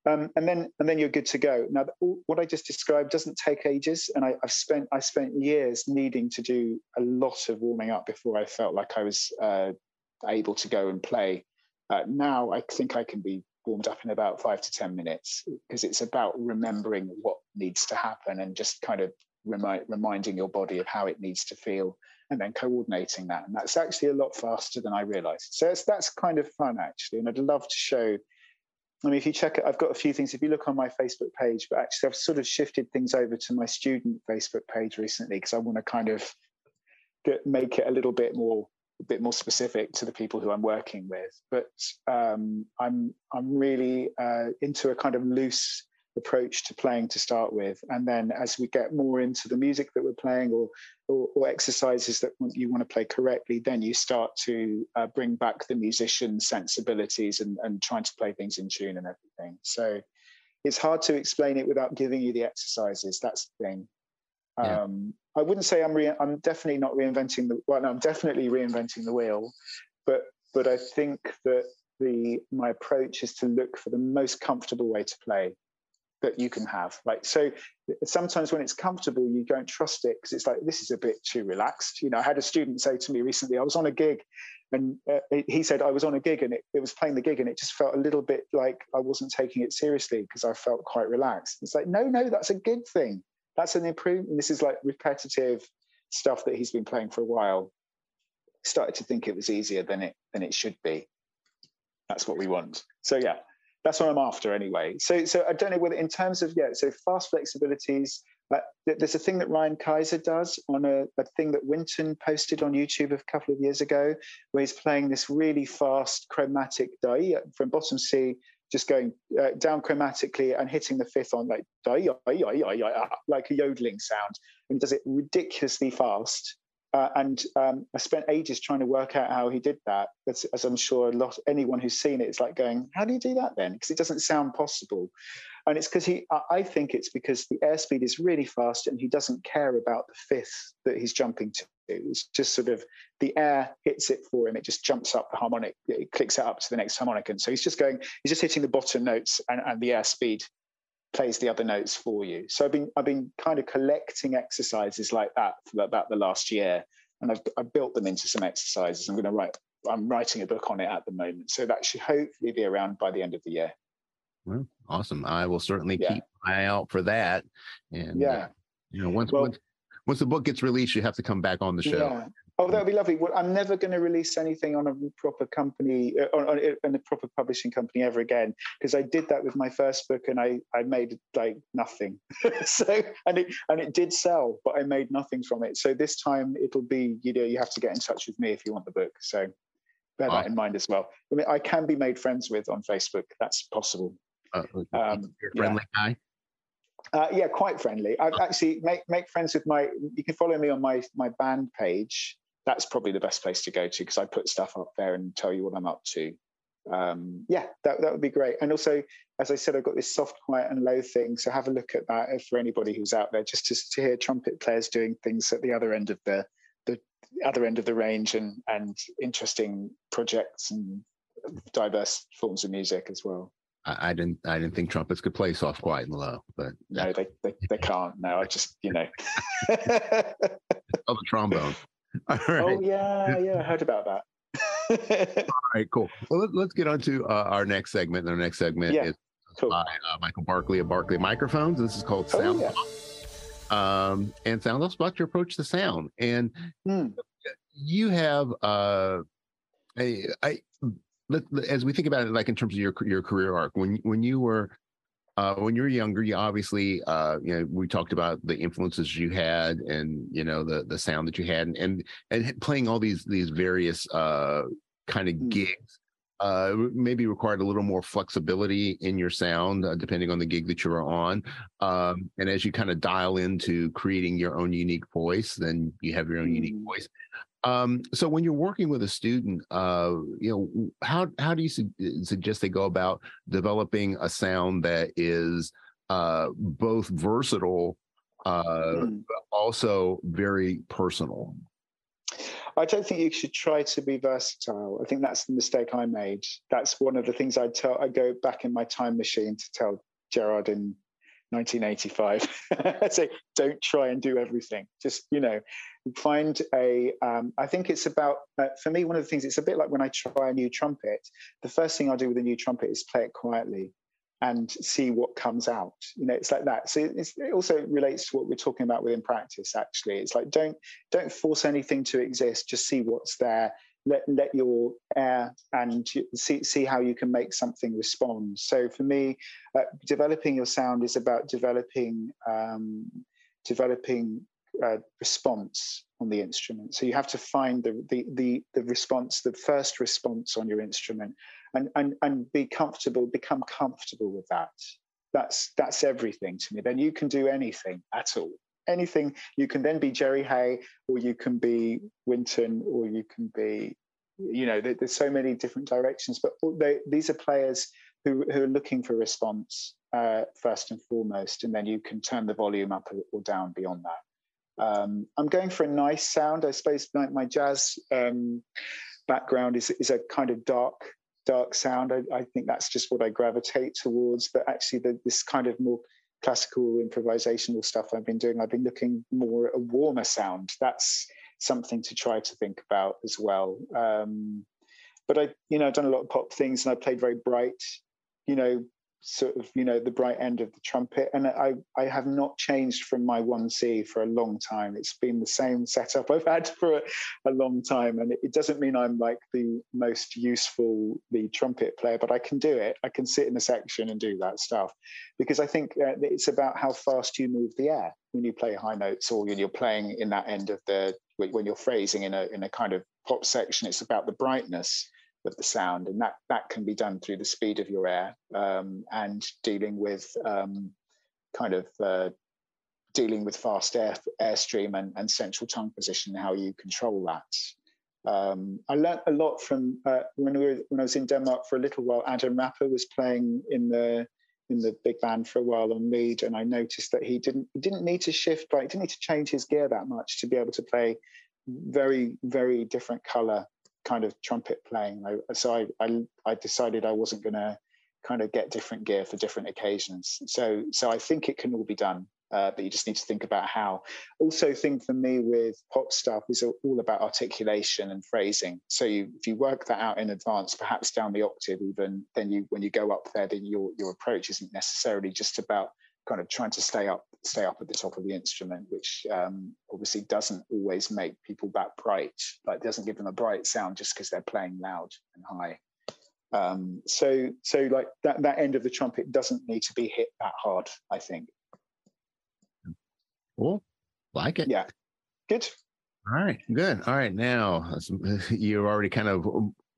Um, and then and then you're good to go. Now, what I just described doesn't take ages, and I, have spent I spent years needing to do a lot of warming up before I felt like I was uh, able to go and play. Uh, now I think I can be warmed up in about five to ten minutes because it's about remembering what needs to happen and just kind of remi- reminding your body of how it needs to feel and then coordinating that. And that's actually a lot faster than I realized. So that's kind of fun, actually. And I'd love to show. I mean, if you check it, I've got a few things. If you look on my Facebook page, but actually, I've sort of shifted things over to my student Facebook page recently because I want to kind of get, make it a little bit more a bit more specific to the people who I'm working with. But um, I'm I'm really uh, into a kind of loose approach to playing to start with. And then as we get more into the music that we're playing or or, or exercises that you want to play correctly then you start to uh, bring back the musician sensibilities and, and trying to play things in tune and everything. So it's hard to explain it without giving you the exercises that's the thing. Yeah. um, i wouldn't say i'm re- i'm definitely not reinventing the well no, i'm definitely reinventing the wheel but but i think that the my approach is to look for the most comfortable way to play that you can have. Like so, sometimes when it's comfortable, you don't trust it because it's like this is a bit too relaxed. You know, I had a student say to me recently, I was on a gig, and uh, he said I was on a gig and it, it was playing the gig and it just felt a little bit like I wasn't taking it seriously because I felt quite relaxed. It's like no, no, that's a good thing. That's an improvement. This is like repetitive stuff that he's been playing for a while. Started to think it was easier than it than it should be. That's what we want. So yeah, that's what I'm after anyway. So, so I don't know whether in terms of yeah, so fast flexibilities. Uh, there's a thing that Ryan Kisor does on a, a, thing that Wynton posted on YouTube a couple of years ago, where he's playing this really fast chromatic dai from bottom C, just going uh, down chromatically and hitting the fifth on like like a yodeling sound, and does it ridiculously fast. Uh, and um, I spent ages trying to work out how he did that. As, as, I'm sure a lot anyone who's seen it is like going, "How do you do that then?" Because it doesn't sound possible. And it's because he. I think it's because the airspeed is really fast, and he doesn't care about the fifth that he's jumping to. It's just sort of the air hits it for him. It just jumps up the harmonic. It clicks it up to the next harmonic, and so he's just going. He's just hitting the bottom notes, and, and the airspeed plays the other notes for you. So I've been I've been kind of collecting exercises like that for about the last year, and I've I've built them into some exercises. I'm going to write. I'm writing a book on it at the moment, so that should hopefully be around by the end of the year. Well, awesome! I will certainly yeah. keep an eye out for that. And yeah, uh, you know, once well, once once the book gets released, you have to come back on the show. Yeah. Oh, that would be lovely. Well, I'm never going to release anything on a proper company, uh, on, on, on, a proper publishing company ever again, because I did that with my first book and I, I made like nothing. so, and it, and it did sell, but I made nothing from it. So this time it'll be, you know, you have to get in touch with me if you want the book. So bear that in mind as well. I mean, I can be made friends with on Facebook. That's possible. Uh, um, friendly yeah. guy. Uh, yeah, quite friendly. I've actually make make friends with my. You can follow me on my my band page, that's probably the best place to go to because I put stuff up there and tell you what I'm up to. Um, yeah, that, that would be great. And also, as I said, I've got this soft, quiet, and low thing. So have a look at that for anybody who's out there, just to, to hear trumpet players doing things at the other end of the the other end of the range and and interesting projects and diverse forms of music as well. I, I didn't I didn't think trumpets could play soft, quiet, and low, but no, they they, they can't. No, I just you know. oh, the trombone. All right. Oh yeah, yeah, I heard about that. All right, cool. Well, let, us get on to uh, our next segment. Our next segment Yeah, is cool. by uh, Michael Barkley of Barkley Microphones. This is called Oh, Sound yeah. Um, and Sound Off's about your approach to sound. And Hmm. you have uh, a, I, let, as we think about it, like in terms of your your career arc, when when you were uh, when you were younger, you obviously, uh, you know, we talked about the influences you had, and you know the the sound that you had, and and, and playing all these these various uh, kind of Mm. gigs. Uh, maybe required a little more flexibility in your sound, uh, depending on the gig that you were on. Um, and as you kind of dial into creating your own unique voice, then you have your own unique Mm. voice. Um, so when you're working with a student, uh, you know, how how do you su- suggest they go about developing a sound that is uh, both versatile, uh, Hmm. but also very personal? I don't think you should try to be versatile. I think that's the mistake I made. That's one of the things I tell. I go back in my time machine to tell Gerard in 1985. I say, don't try and do everything. Just you know, find a. Um, I think it's about uh, for me. One of the things it's a bit like when I try a new trumpet. The first thing I'll do with a new trumpet is play it quietly and see what comes out. You know, it's like that. So it also relates to what we're talking about within practice. Actually, it's like don't don't force anything to exist. Just see what's there. Let let your air and see see how you can make something respond. So for me, uh, developing your sound is about developing um, developing uh, response on the instrument. So you have to find the, the the the response, the first response on your instrument, and and and be comfortable, become comfortable with that. That's that's everything to me. Then you can do anything at all. Anything you can then be Jerry Hey, or you can be Wynton, or you can be, you know, there, there's so many different directions. But they, these are players who who are looking for response uh, first and foremost, and then you can turn the volume up or down beyond that. Um, I'm going for a nice sound. I suppose my, my jazz um, background is is a kind of dark dark sound. I, I think that's just what I gravitate towards. But actually, the, this kind of more classical improvisational stuff I've been doing, I've been looking more at a warmer sound. That's something to try to think about as well. Um, but I, you know, I've done a lot of pop things, and I played very bright, you know, sort of, you know, the bright end of the trumpet. And I, I have not changed from my one C for a long time. It's been the same setup I've had for a, a long time, and it, it doesn't mean I'm like the most useful the trumpet player, but I can do it. I can sit in a section and do that stuff because I think uh, it's about how fast you move the air when you play high notes or when you're playing in that end of the when you're phrasing in a in a kind of pop section. It's about the brightness of the sound, and that that can be done through the speed of your air um, and dealing with um, kind of uh, dealing with fast air airstream and, and central tongue position, how you control that. Um, I learnt a lot from uh, when we were when I was in Denmark for a little while. Adam Rapa was playing in the in the big band for a while on lead, and I noticed that he didn't he didn't need to shift like he didn't need to change his gear that much to be able to play very very different color kind of trumpet playing. So I, I I decided I wasn't going to kind of get different gear for different occasions. So so I think it can all be done. Uh, but you just need to think about how. Also, thing for me with pop stuff is all about articulation and phrasing. So you, if you work that out in advance, perhaps down the octave, even then you when you go up there, then your your approach isn't necessarily just about kind of trying to stay up stay up at the top of the instrument, which um, obviously doesn't always make people that bright. Like doesn't give them a bright sound just because they're playing loud and high. Um, so so like that that end of the trumpet doesn't need to be hit that hard. I think. Cool. Like it. Yeah. Good. All right. Good. All right. Now you've already kind of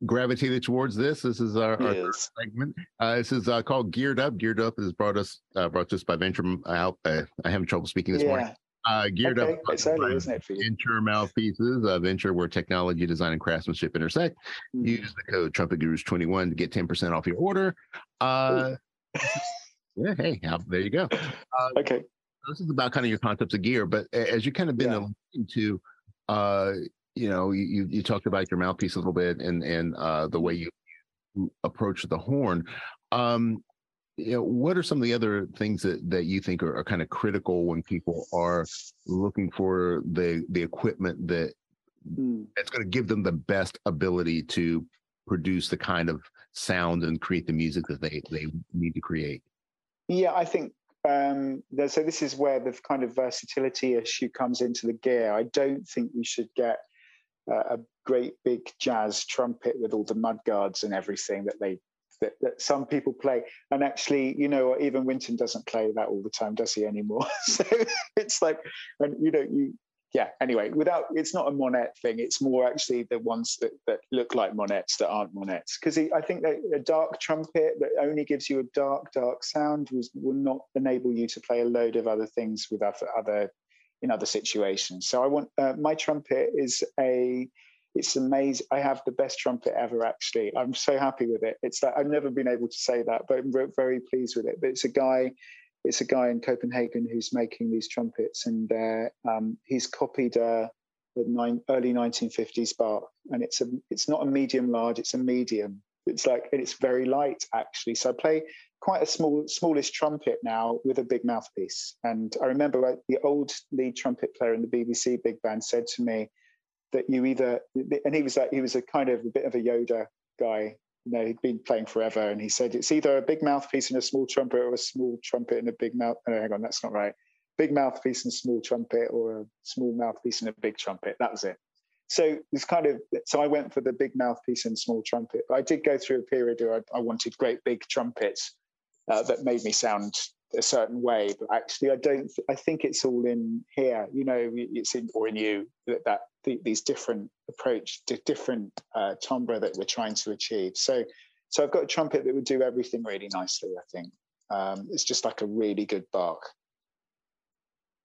gravitated towards this. This is our, our Yes. segment. Uh, this is uh, called Geared Up. Geared Up is brought us uh, brought to us by Venture Out. Uh, I have trouble speaking this morning. Uh, Geared Okay. Up. Early, isn't it, for? Venture mouthpieces. Uh, Venture, where technology, design, and craftsmanship intersect. Mm. Use the code Trumpet Gurus twenty one to get ten percent off your order. Uh, yeah. Hey, there you go. Uh, Okay. this is about kind of your concepts of gear, but as you kind of been Yeah. alluding to, uh, you know, you you- talked about your mouthpiece a little bit and and uh, the way you approach the horn. Um, you know, what are some of the other things that that you think are, are kind of critical when people are looking for the the equipment that Mm. it's going to give them the best ability to produce the kind of sound and create the music that they they need to create. Yeah, I think um, so. This is where the kind of versatility issue comes into the gear. I don't think we should get uh, a great big jazz trumpet with all the mud guards and everything that they that, that some people play. And actually, you know, even Wynton doesn't play that all the time, does he anymore? so it's like, and you know, you yeah. Anyway, without it's not a Monette thing. It's more actually the ones that that look like Monettes that aren't Monettes. Because I think that a dark trumpet that only gives you a dark, dark sound was, will not enable you to play a load of other things with other, other in other situations. So I want uh, my trumpet is a it's amazing. I have the best trumpet ever. Actually, I'm so happy with it. It's like I've never been able to say that, but I'm ve- very pleased with it. But it's a guy, it's a guy in Copenhagen who's making these trumpets, and uh, um, he's copied uh, the nine, early 1950s Bach, and it's a it's not a medium large, it's a medium. It's like and it's very light actually. So I play quite a small smallish trumpet now with a big mouthpiece. And I remember like, the old lead trumpet player in the BBC big band said to me that you either and he was like he was a kind of a bit of a Yoda guy. You know, he'd been playing forever, and he said it's either a big mouthpiece and a small trumpet, or a small trumpet and a big mouth. Oh, hang on, that's not right. Big mouthpiece and small trumpet, or a small mouthpiece and a big trumpet. That was it. So it's kind of so I went for the big mouthpiece and small trumpet. But I did go through a period where I, I wanted great big trumpets uh, that made me sound a certain way. But actually, I don't. th- I think it's all in here. You know, it's in or in you that that the, these different approach, di- different uh, timbre that we're trying to achieve. So, so I've got a trumpet that would do everything really nicely. I think um, it's just like a really good bark.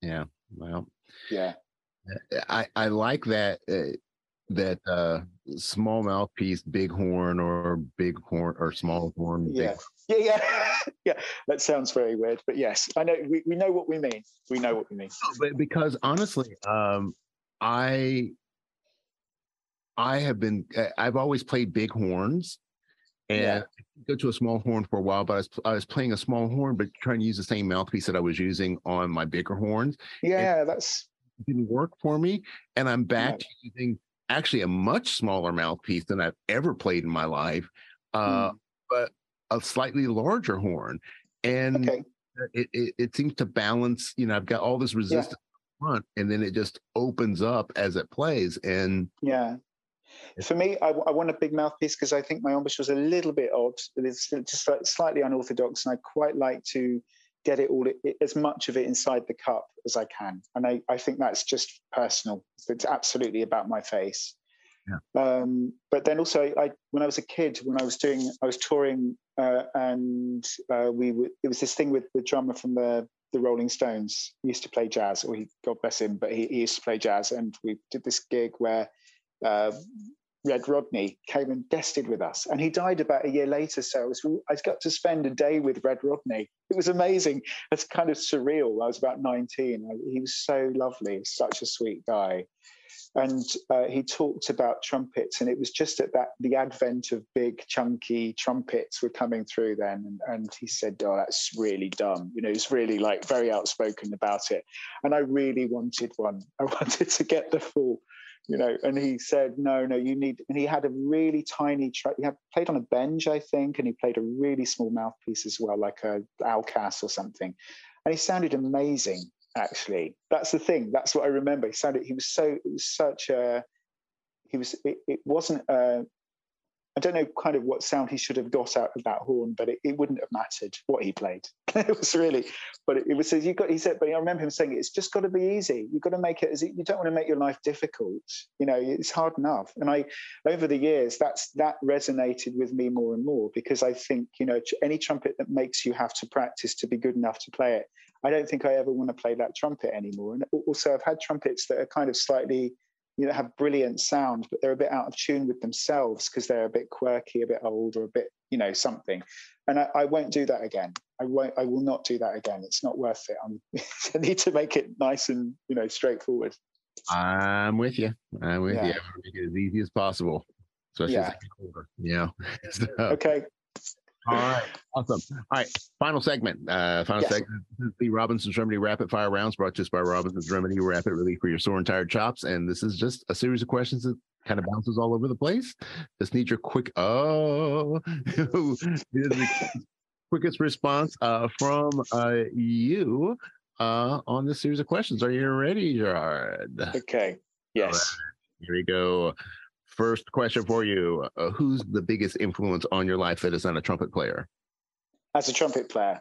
Yeah. Well, Yeah, I I like that uh, that uh small mouthpiece, big horn, or big horn, or small horn. big- yeah, yeah, yeah, yeah. That sounds very weird, but yes, I know we, we know what we mean. We know what we mean. Because honestly, um, I I have been I've always played big horns, and Yeah. Go to a small horn for a while. But I was I was playing a small horn, but trying to use the same mouthpiece that I was using on my bigger horns. Yeah, that's didn't work for me, and I'm back Right. to using actually a much smaller mouthpiece than I've ever played in my life, uh, Hmm. but a slightly larger horn, and okay. it, it it seems to balance. You know, I've got all this resistance up front, and then it just opens up as it plays. And Yeah. For me, I, I want a big mouthpiece because I think my embouchure was a little bit odd. It's just like slightly unorthodox, and I quite like to get it all as much of it inside the cup as I can. And I, I think that's just personal. It's absolutely about my face. Yeah. Um, but then also, I when I was a kid, when I was doing, I was touring, uh, and uh, we w- it was this thing with the drummer from the the Rolling Stones. He used to play jazz, or he God bless him, but he, he used to play jazz, and we did this gig where uh, Red Rodney came and guested with us, and he died about a year later. So I was I got to spend a day with Red Rodney. It was amazing. It's kind of surreal. I was about nineteen. I, he was so lovely, such a sweet guy, and uh, he talked about trumpets, and it was just at that the advent of big chunky trumpets were coming through then, and, and he said, "Oh, that's really dumb." You know, he's really like very outspoken about it, and I really wanted one. I wanted to get the full you know. And he said no no you need and he had a really tiny tra- he had played on a Benge i think and he played a really small mouthpiece as well like a Al Cass or something. And he sounded amazing actually that's the thing that's what i remember he sounded he was so it was such a he was it, it wasn't uh I don't know kind of what sound he should have got out of that horn, but it, it wouldn't have mattered what he played. it was really, but it, it was you got. He said, but I remember him saying it's just got to be easy. You've got to make it as you don't want to make your life difficult. You know, it's hard enough. And I, over the years, that's that resonated with me more and more because I think you know any trumpet that makes you have to practice to be good enough to play it. I don't think I ever want to play that trumpet anymore. And also, I've had trumpets that are kind of slightly you know have brilliant sound but they're a bit out of tune with themselves because they're a bit quirky a bit old or a bit you know something and I, I won't do that again i won't i will not do that again it's not worth it I'm, i need to make it nice and you know straightforward I'm with you. I'm with Yeah. you. I want to make it as easy as possible, especially as Yeah. Get older. You. So, okay All right, awesome. All right, final segment. Uh, final Yes. segment. This is the Robinson's Remedy Rapid Fire Rounds brought to us by Robinson's Remedy Rapid Relief for your sore and tired chops. And this is just a series of questions that kind of bounces all over the place. Just need your quick, oh, quickest response uh, from uh, you uh, on this series of questions. Are you ready, Gerard? Okay. Yes. Here we go. First question for you. Uh, who's the biggest influence on your life that is not a trumpet player? As a trumpet player.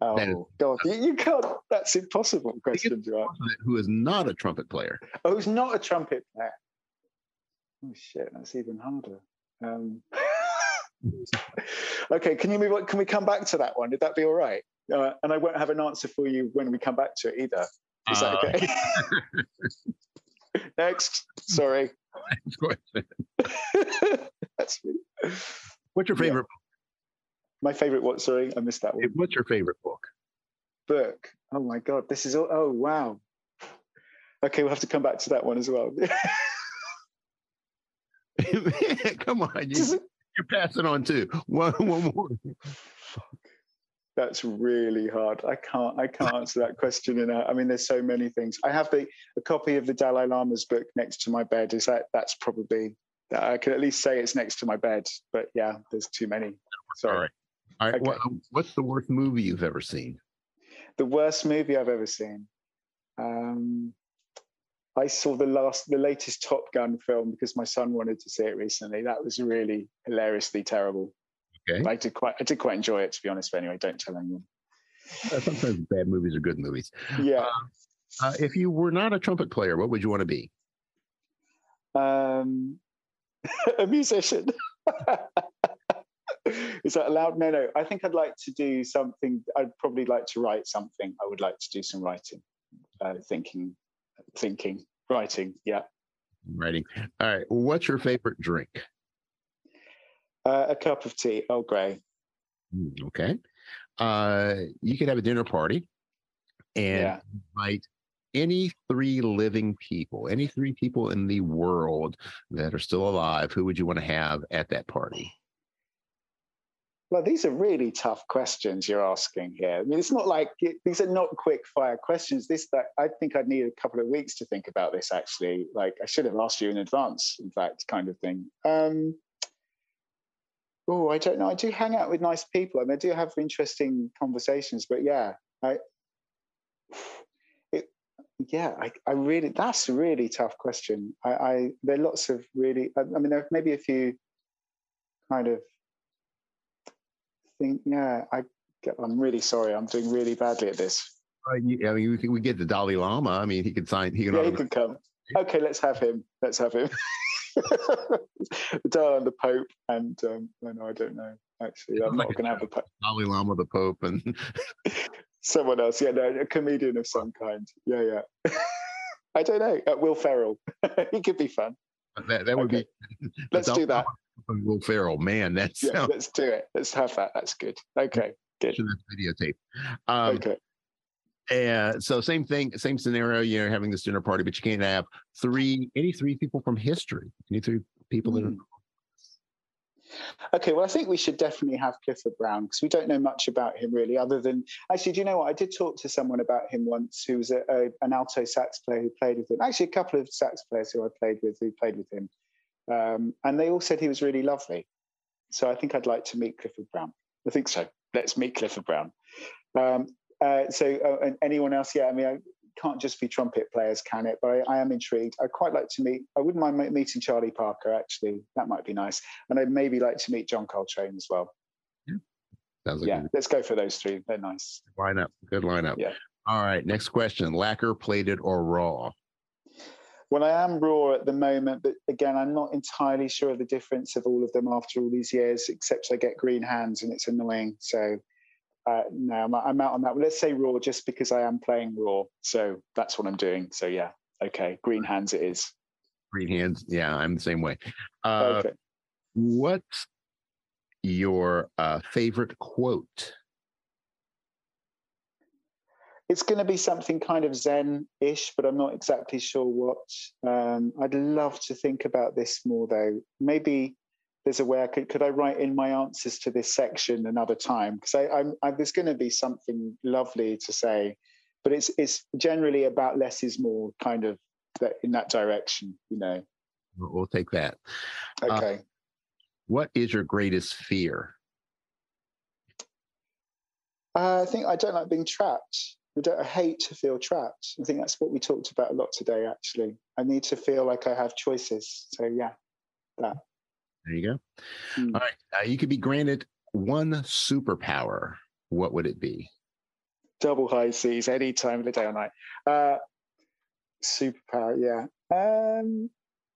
That is- Oh God, you, you can't. That's impossible question to ask. Who is not a trumpet player? Oh, who's not a trumpet player? Oh shit, that's even harder. Um, okay, can you move on? Can we come back to that one? Would that be all right? Uh, and I won't have an answer for you when we come back to it either. Is that Uh, okay? Next. Sorry. that's me. What's your Yeah. favorite? my favorite. What? Sorry, I missed that one. What's your favorite book? book. Oh my god, this is all. Oh wow. Okay, we'll have to come back to that one as well. Come on, you. You're passing on too. One, one more. That's really hard. I can't. I can't answer that question. In a, I mean, there's so many things. I have the a copy of the Dalai Lama's book next to my bed. Is that? That's probably. I can at least say it's next to my bed. But yeah, there's too many. Sorry. right. All right. Okay. what- what's the worst movie you've ever seen? The worst movie I've ever seen. Um, I saw the last, the latest Top Gun film because my son wanted to see it recently. That was really hilariously terrible. Okay. I did quite, I did quite enjoy it to be honest. But anyway, don't tell anyone. Uh, sometimes bad movies are good movies. Yeah. Uh, if you were not a trumpet player, what would you want to be? Um, a musician. Is that allowed? No, no. I think I'd like to do something. I'd probably like to write something. I would like to do some writing, uh, thinking, thinking, writing. Yeah. Writing. All right. What's your favorite drink? Uh, a cup of tea, Earl Grey. Hmm, Okay. Uh, you could have a dinner party and Yeah. invite any three living people, any three people in the world that are still alive. Who would you want to have at that party? Well, these are really tough questions you're asking here. I mean, it's not like it, these are not quick fire questions. This, that I think I'd need a couple of weeks to think about this. Actually, like I should have asked you in advance. In fact, kind of thing. Um, oh, I don't know. I do hang out with nice people. I mean, I do have interesting conversations. But yeah, I, it, yeah, I, I really. That's a really tough question. I, I there are lots of really. I, I mean, there are maybe a few kind of think, yeah, I get, I'm really sorry. I'm doing really badly at this. I mean, we, could, we get the Dalai Lama. I mean, he could sign. He can. Yeah, he can come. Okay, let's have him. Let's have him. the Dalai and the Pope, and um, no, no, I don't know. Actually, I'm not Like a going to have the Pope. Dalai Lama, the Pope, and Someone else, yeah, no, a comedian of some kind. Yeah, yeah. I don't know. Uh, Will Ferrell. he could be fun. that, that would Okay. be. Let's do that. Will Ferrell, man, that's Yeah, sounds let's do it. Let's have that. That's good. Okay, good. videotape. Um, Okay. And so same thing, same scenario. You're having this dinner party, but you can't have three, any three people from history. Any three people that are Hmm. Okay, well, I think we should definitely have Clifford Brown because we don't know much about him really, other than actually, do you know what? I did talk to someone about him once who was a, a, an alto sax player who played with him. Actually, a couple of sax players who I played with who played with him. Um, and they all said he was really lovely. So I think I'd like to meet Clifford Brown. I think so. Let's meet Clifford Brown. Um, uh, so, uh, and anyone else? Yeah, I mean, I can't just be trumpet players, can it? But I, I am intrigued. I'd quite like to meet. I wouldn't mind meeting Charlie Parker. Actually, that might be nice. And I'd maybe like to meet John Coltrane as well. sounds like yeah, let's go for those three. They're nice. good lineup. Good lineup. Yeah. All right. Next question. Lacquer, plated, or raw? Well, I am raw at the moment, but again, I'm not entirely sure of the difference of all of them after all these years, except I get green hands and it's annoying. So, uh, no, I'm, I'm out on that. Well, let's say raw just because I am playing raw. So that's what I'm doing. So, yeah, okay, green hands it is. Green hands. Yeah, I'm the same way. Uh, okay. What's your uh, favorite quote? It's going to be something kind of Zen ish, but I'm not exactly sure what. Um, I'd love to think about this more, though. Maybe there's a way I could could I write in my answers to this section another time because I, I'm I, there's going to be something lovely to say, but it's it's generally about less is more kind of that in that direction, you know. We'll take that. Uh, Okay. what is your greatest fear? Uh, I think I don't like being trapped. I, don't, I hate to feel trapped. I think that's what we talked about a lot today. Actually, I need to feel like I have choices. So yeah, that. There you go. Hmm. All right. Uh, you could be granted one superpower. What would it be? double high C's any time of the day or night. Uh, superpower, yeah. Um,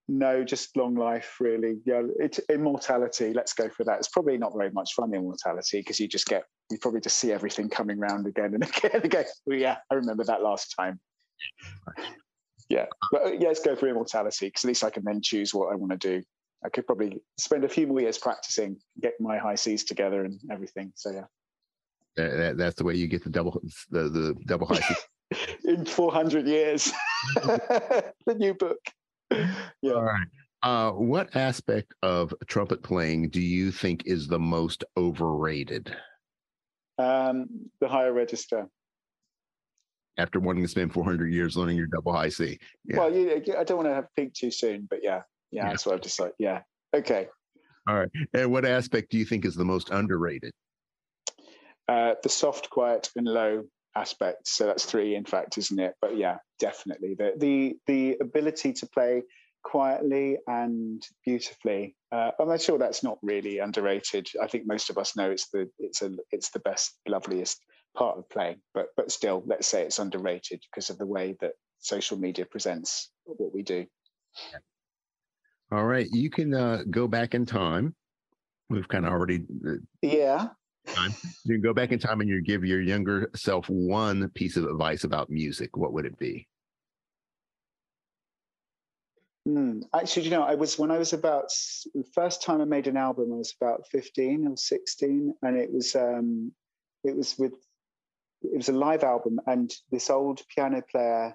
no, just long life, really. Yeah, it's immortality. Let's go for that. It's probably not very much fun, immortality, because you just get you probably just see everything coming round again and again and again. Well, yeah, I remember that last time. Yeah, but uh, yeah, let's go for immortality because at least I can then choose what I want to do. I could probably spend a few more years practicing, get my high C's together and everything. So yeah. That, that- that's the way you get the double the, the double high. C's. in 400 years. the new book. Yeah. All right. Uh, what aspect of trumpet playing do you think is the most overrated? Um, the higher register. After wanting to spend 400 years learning your double high C, Yeah. Well, you, I don't want to have peak too soon, but yeah, yeah, Yeah. that's what I've decided. Yeah. Okay. All right. And what aspect do you think is the most underrated? Uh, the soft, quiet, and low aspects. So that's three, in fact, isn't it? But yeah, definitely the the the ability to play quietly and beautifully. Uh, I'm not sure that's not really underrated. I think most of us know it's the it's a it's the best, loveliest part of playing. But but still, let's say it's underrated because of the way that social media presents what we do. All right. You can uh, go back in time. We've kind of already, uh, Yeah. you can go back in time and you give your younger self one piece of advice about music. What would it be? Hmm. Actually, you know, I was when I was about the first time I made an album, I was about fifteen or sixteen, and it was um, it was with it was a live album, and this old piano player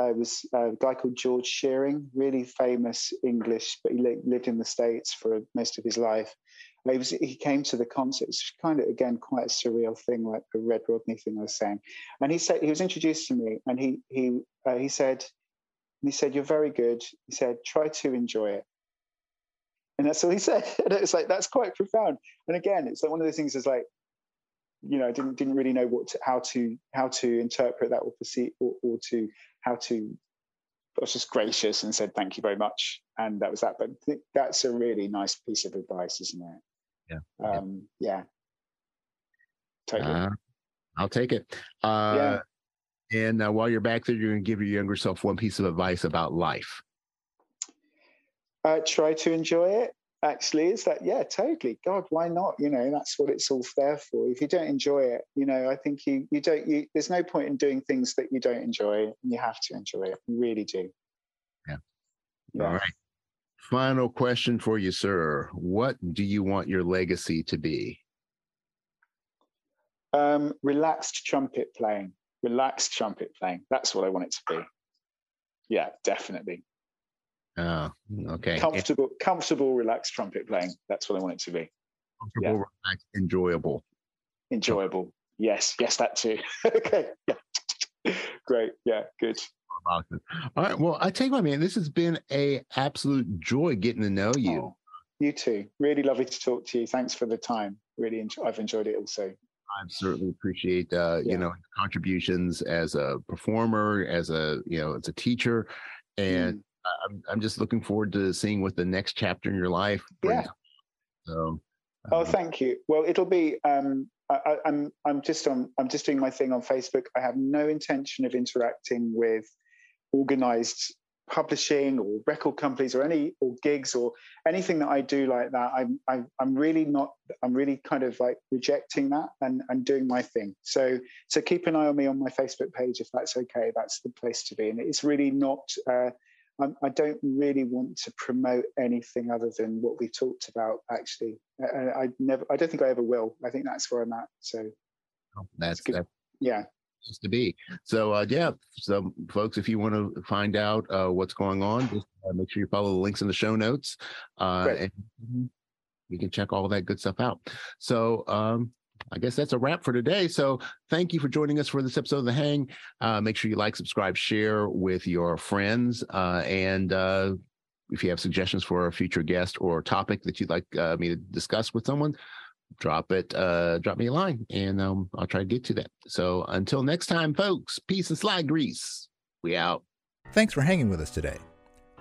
uh, was a guy called George Shearing, really famous English, but he li- lived in the states for most of his life. He was he came to the concert. It's kind of again quite a surreal thing, like the Red Rodney thing I was saying. And he said he was introduced to me, and he he uh, he said he said, You're very good. He said, Try to enjoy it. And that's all he said. And it's like, that's quite profound. And again, it's like one of those things is like, you know, didn't didn't really know what to, how to how to interpret that or perceive or, or to how to I was just gracious and said thank you very much. And that was that. But think that's a really nice piece of advice, isn't it? Yeah. Um, yeah. Totally. Uh, I'll take it. Uh, Yeah. And uh, while you're back there, you're going to give your younger self one piece of advice about life. uh, try to enjoy it actually is that yeah totally. God why not? You know that's what it's all there for. If you don't enjoy it you know i think you you don't you there's no point in doing things that you don't enjoy and you have to enjoy it. You really do. Yeah. yeah. All right. Final question for you, sir. What do you want your legacy to be? um relaxed trumpet playing. Relaxed trumpet playing. That's what i want it to be. Yeah definitely Oh, okay. Comfortable comfortable relaxed trumpet playing that's what i want it to be comfortable, relaxed, enjoyable. enjoyable yes yes that too okay yeah great yeah good. All right. Well, I tell you what, man, this has been a absolute joy getting to know you. Oh, you too. Really lovely to talk to you. Thanks for the time. Really, enjoy, I've enjoyed it also. I certainly appreciate uh, Yeah. you know contributions as a performer, as a you know, as a teacher, and Mm. I'm I'm just looking forward to seeing what the next chapter in your life brings. Yeah. So. Oh, uh, thank you. Well, it'll be. Um, I, I, I'm. I'm just on. I'm just doing my thing on Facebook. I have no intention of interacting with organized publishing or record companies or any or gigs or anything that I do like that. I'm. I, I'm really not. I'm really kind of like rejecting that and and doing my thing. So so keep an eye on me on my Facebook page if that's okay. That's the place to be. And it's really not. Uh, I'm, I don't really want to promote anything other than what we talked about. Actually, I, I never. I don't think I ever will. I think that's where I'm at. So That's good. that's yeah, supposed to be. So uh, yeah, so folks, if you want to find out uh, what's going on, just uh, make sure you follow the links in the show notes. Uh, Great. and you can check all that good stuff out. So um, I guess that's a wrap for today. So thank you for joining us for this episode of The Hang. Uh, make sure you like, subscribe, share with your friends. Uh, and uh, if you have suggestions for a future guest or topic that you'd like uh, me to discuss with someone, drop it, uh, drop me a line and um, I'll try to get to that. So until next time, folks, peace and slide grease. We out. Thanks for hanging with us today.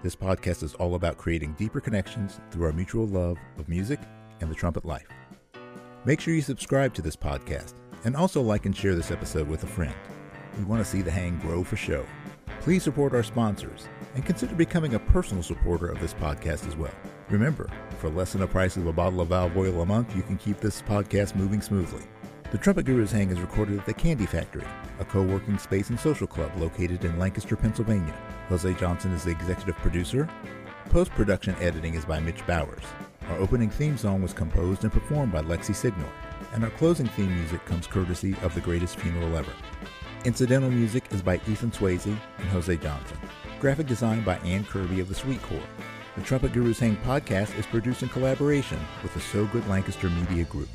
This podcast is all about creating deeper connections through our mutual love of music and the trumpet life. Make sure you subscribe to this podcast and also like and share this episode with a friend. We want to see the hang grow for show. Please support our sponsors and consider becoming a personal supporter of this podcast as well. Remember, for less than the price of a bottle of valve oil a month, you can keep this podcast moving smoothly. The Trumpet Gurus Hang is recorded at the Candy Factory, a co working space and social club located in Lancaster, Pennsylvania. Jose Johnson is the executive producer. Post production editing is by Mitch Bowers. Our opening theme song was composed and performed by Lexi Signor, and our closing theme music comes courtesy of The Greatest Funeral Ever. Incidental music is by Ethan Swayze and Jose Johnson. Graphic design by Ann Kirby of the Sweet Corps. The Trumpet Gurus Hang podcast is produced in collaboration with the So Good Lancaster Media Group.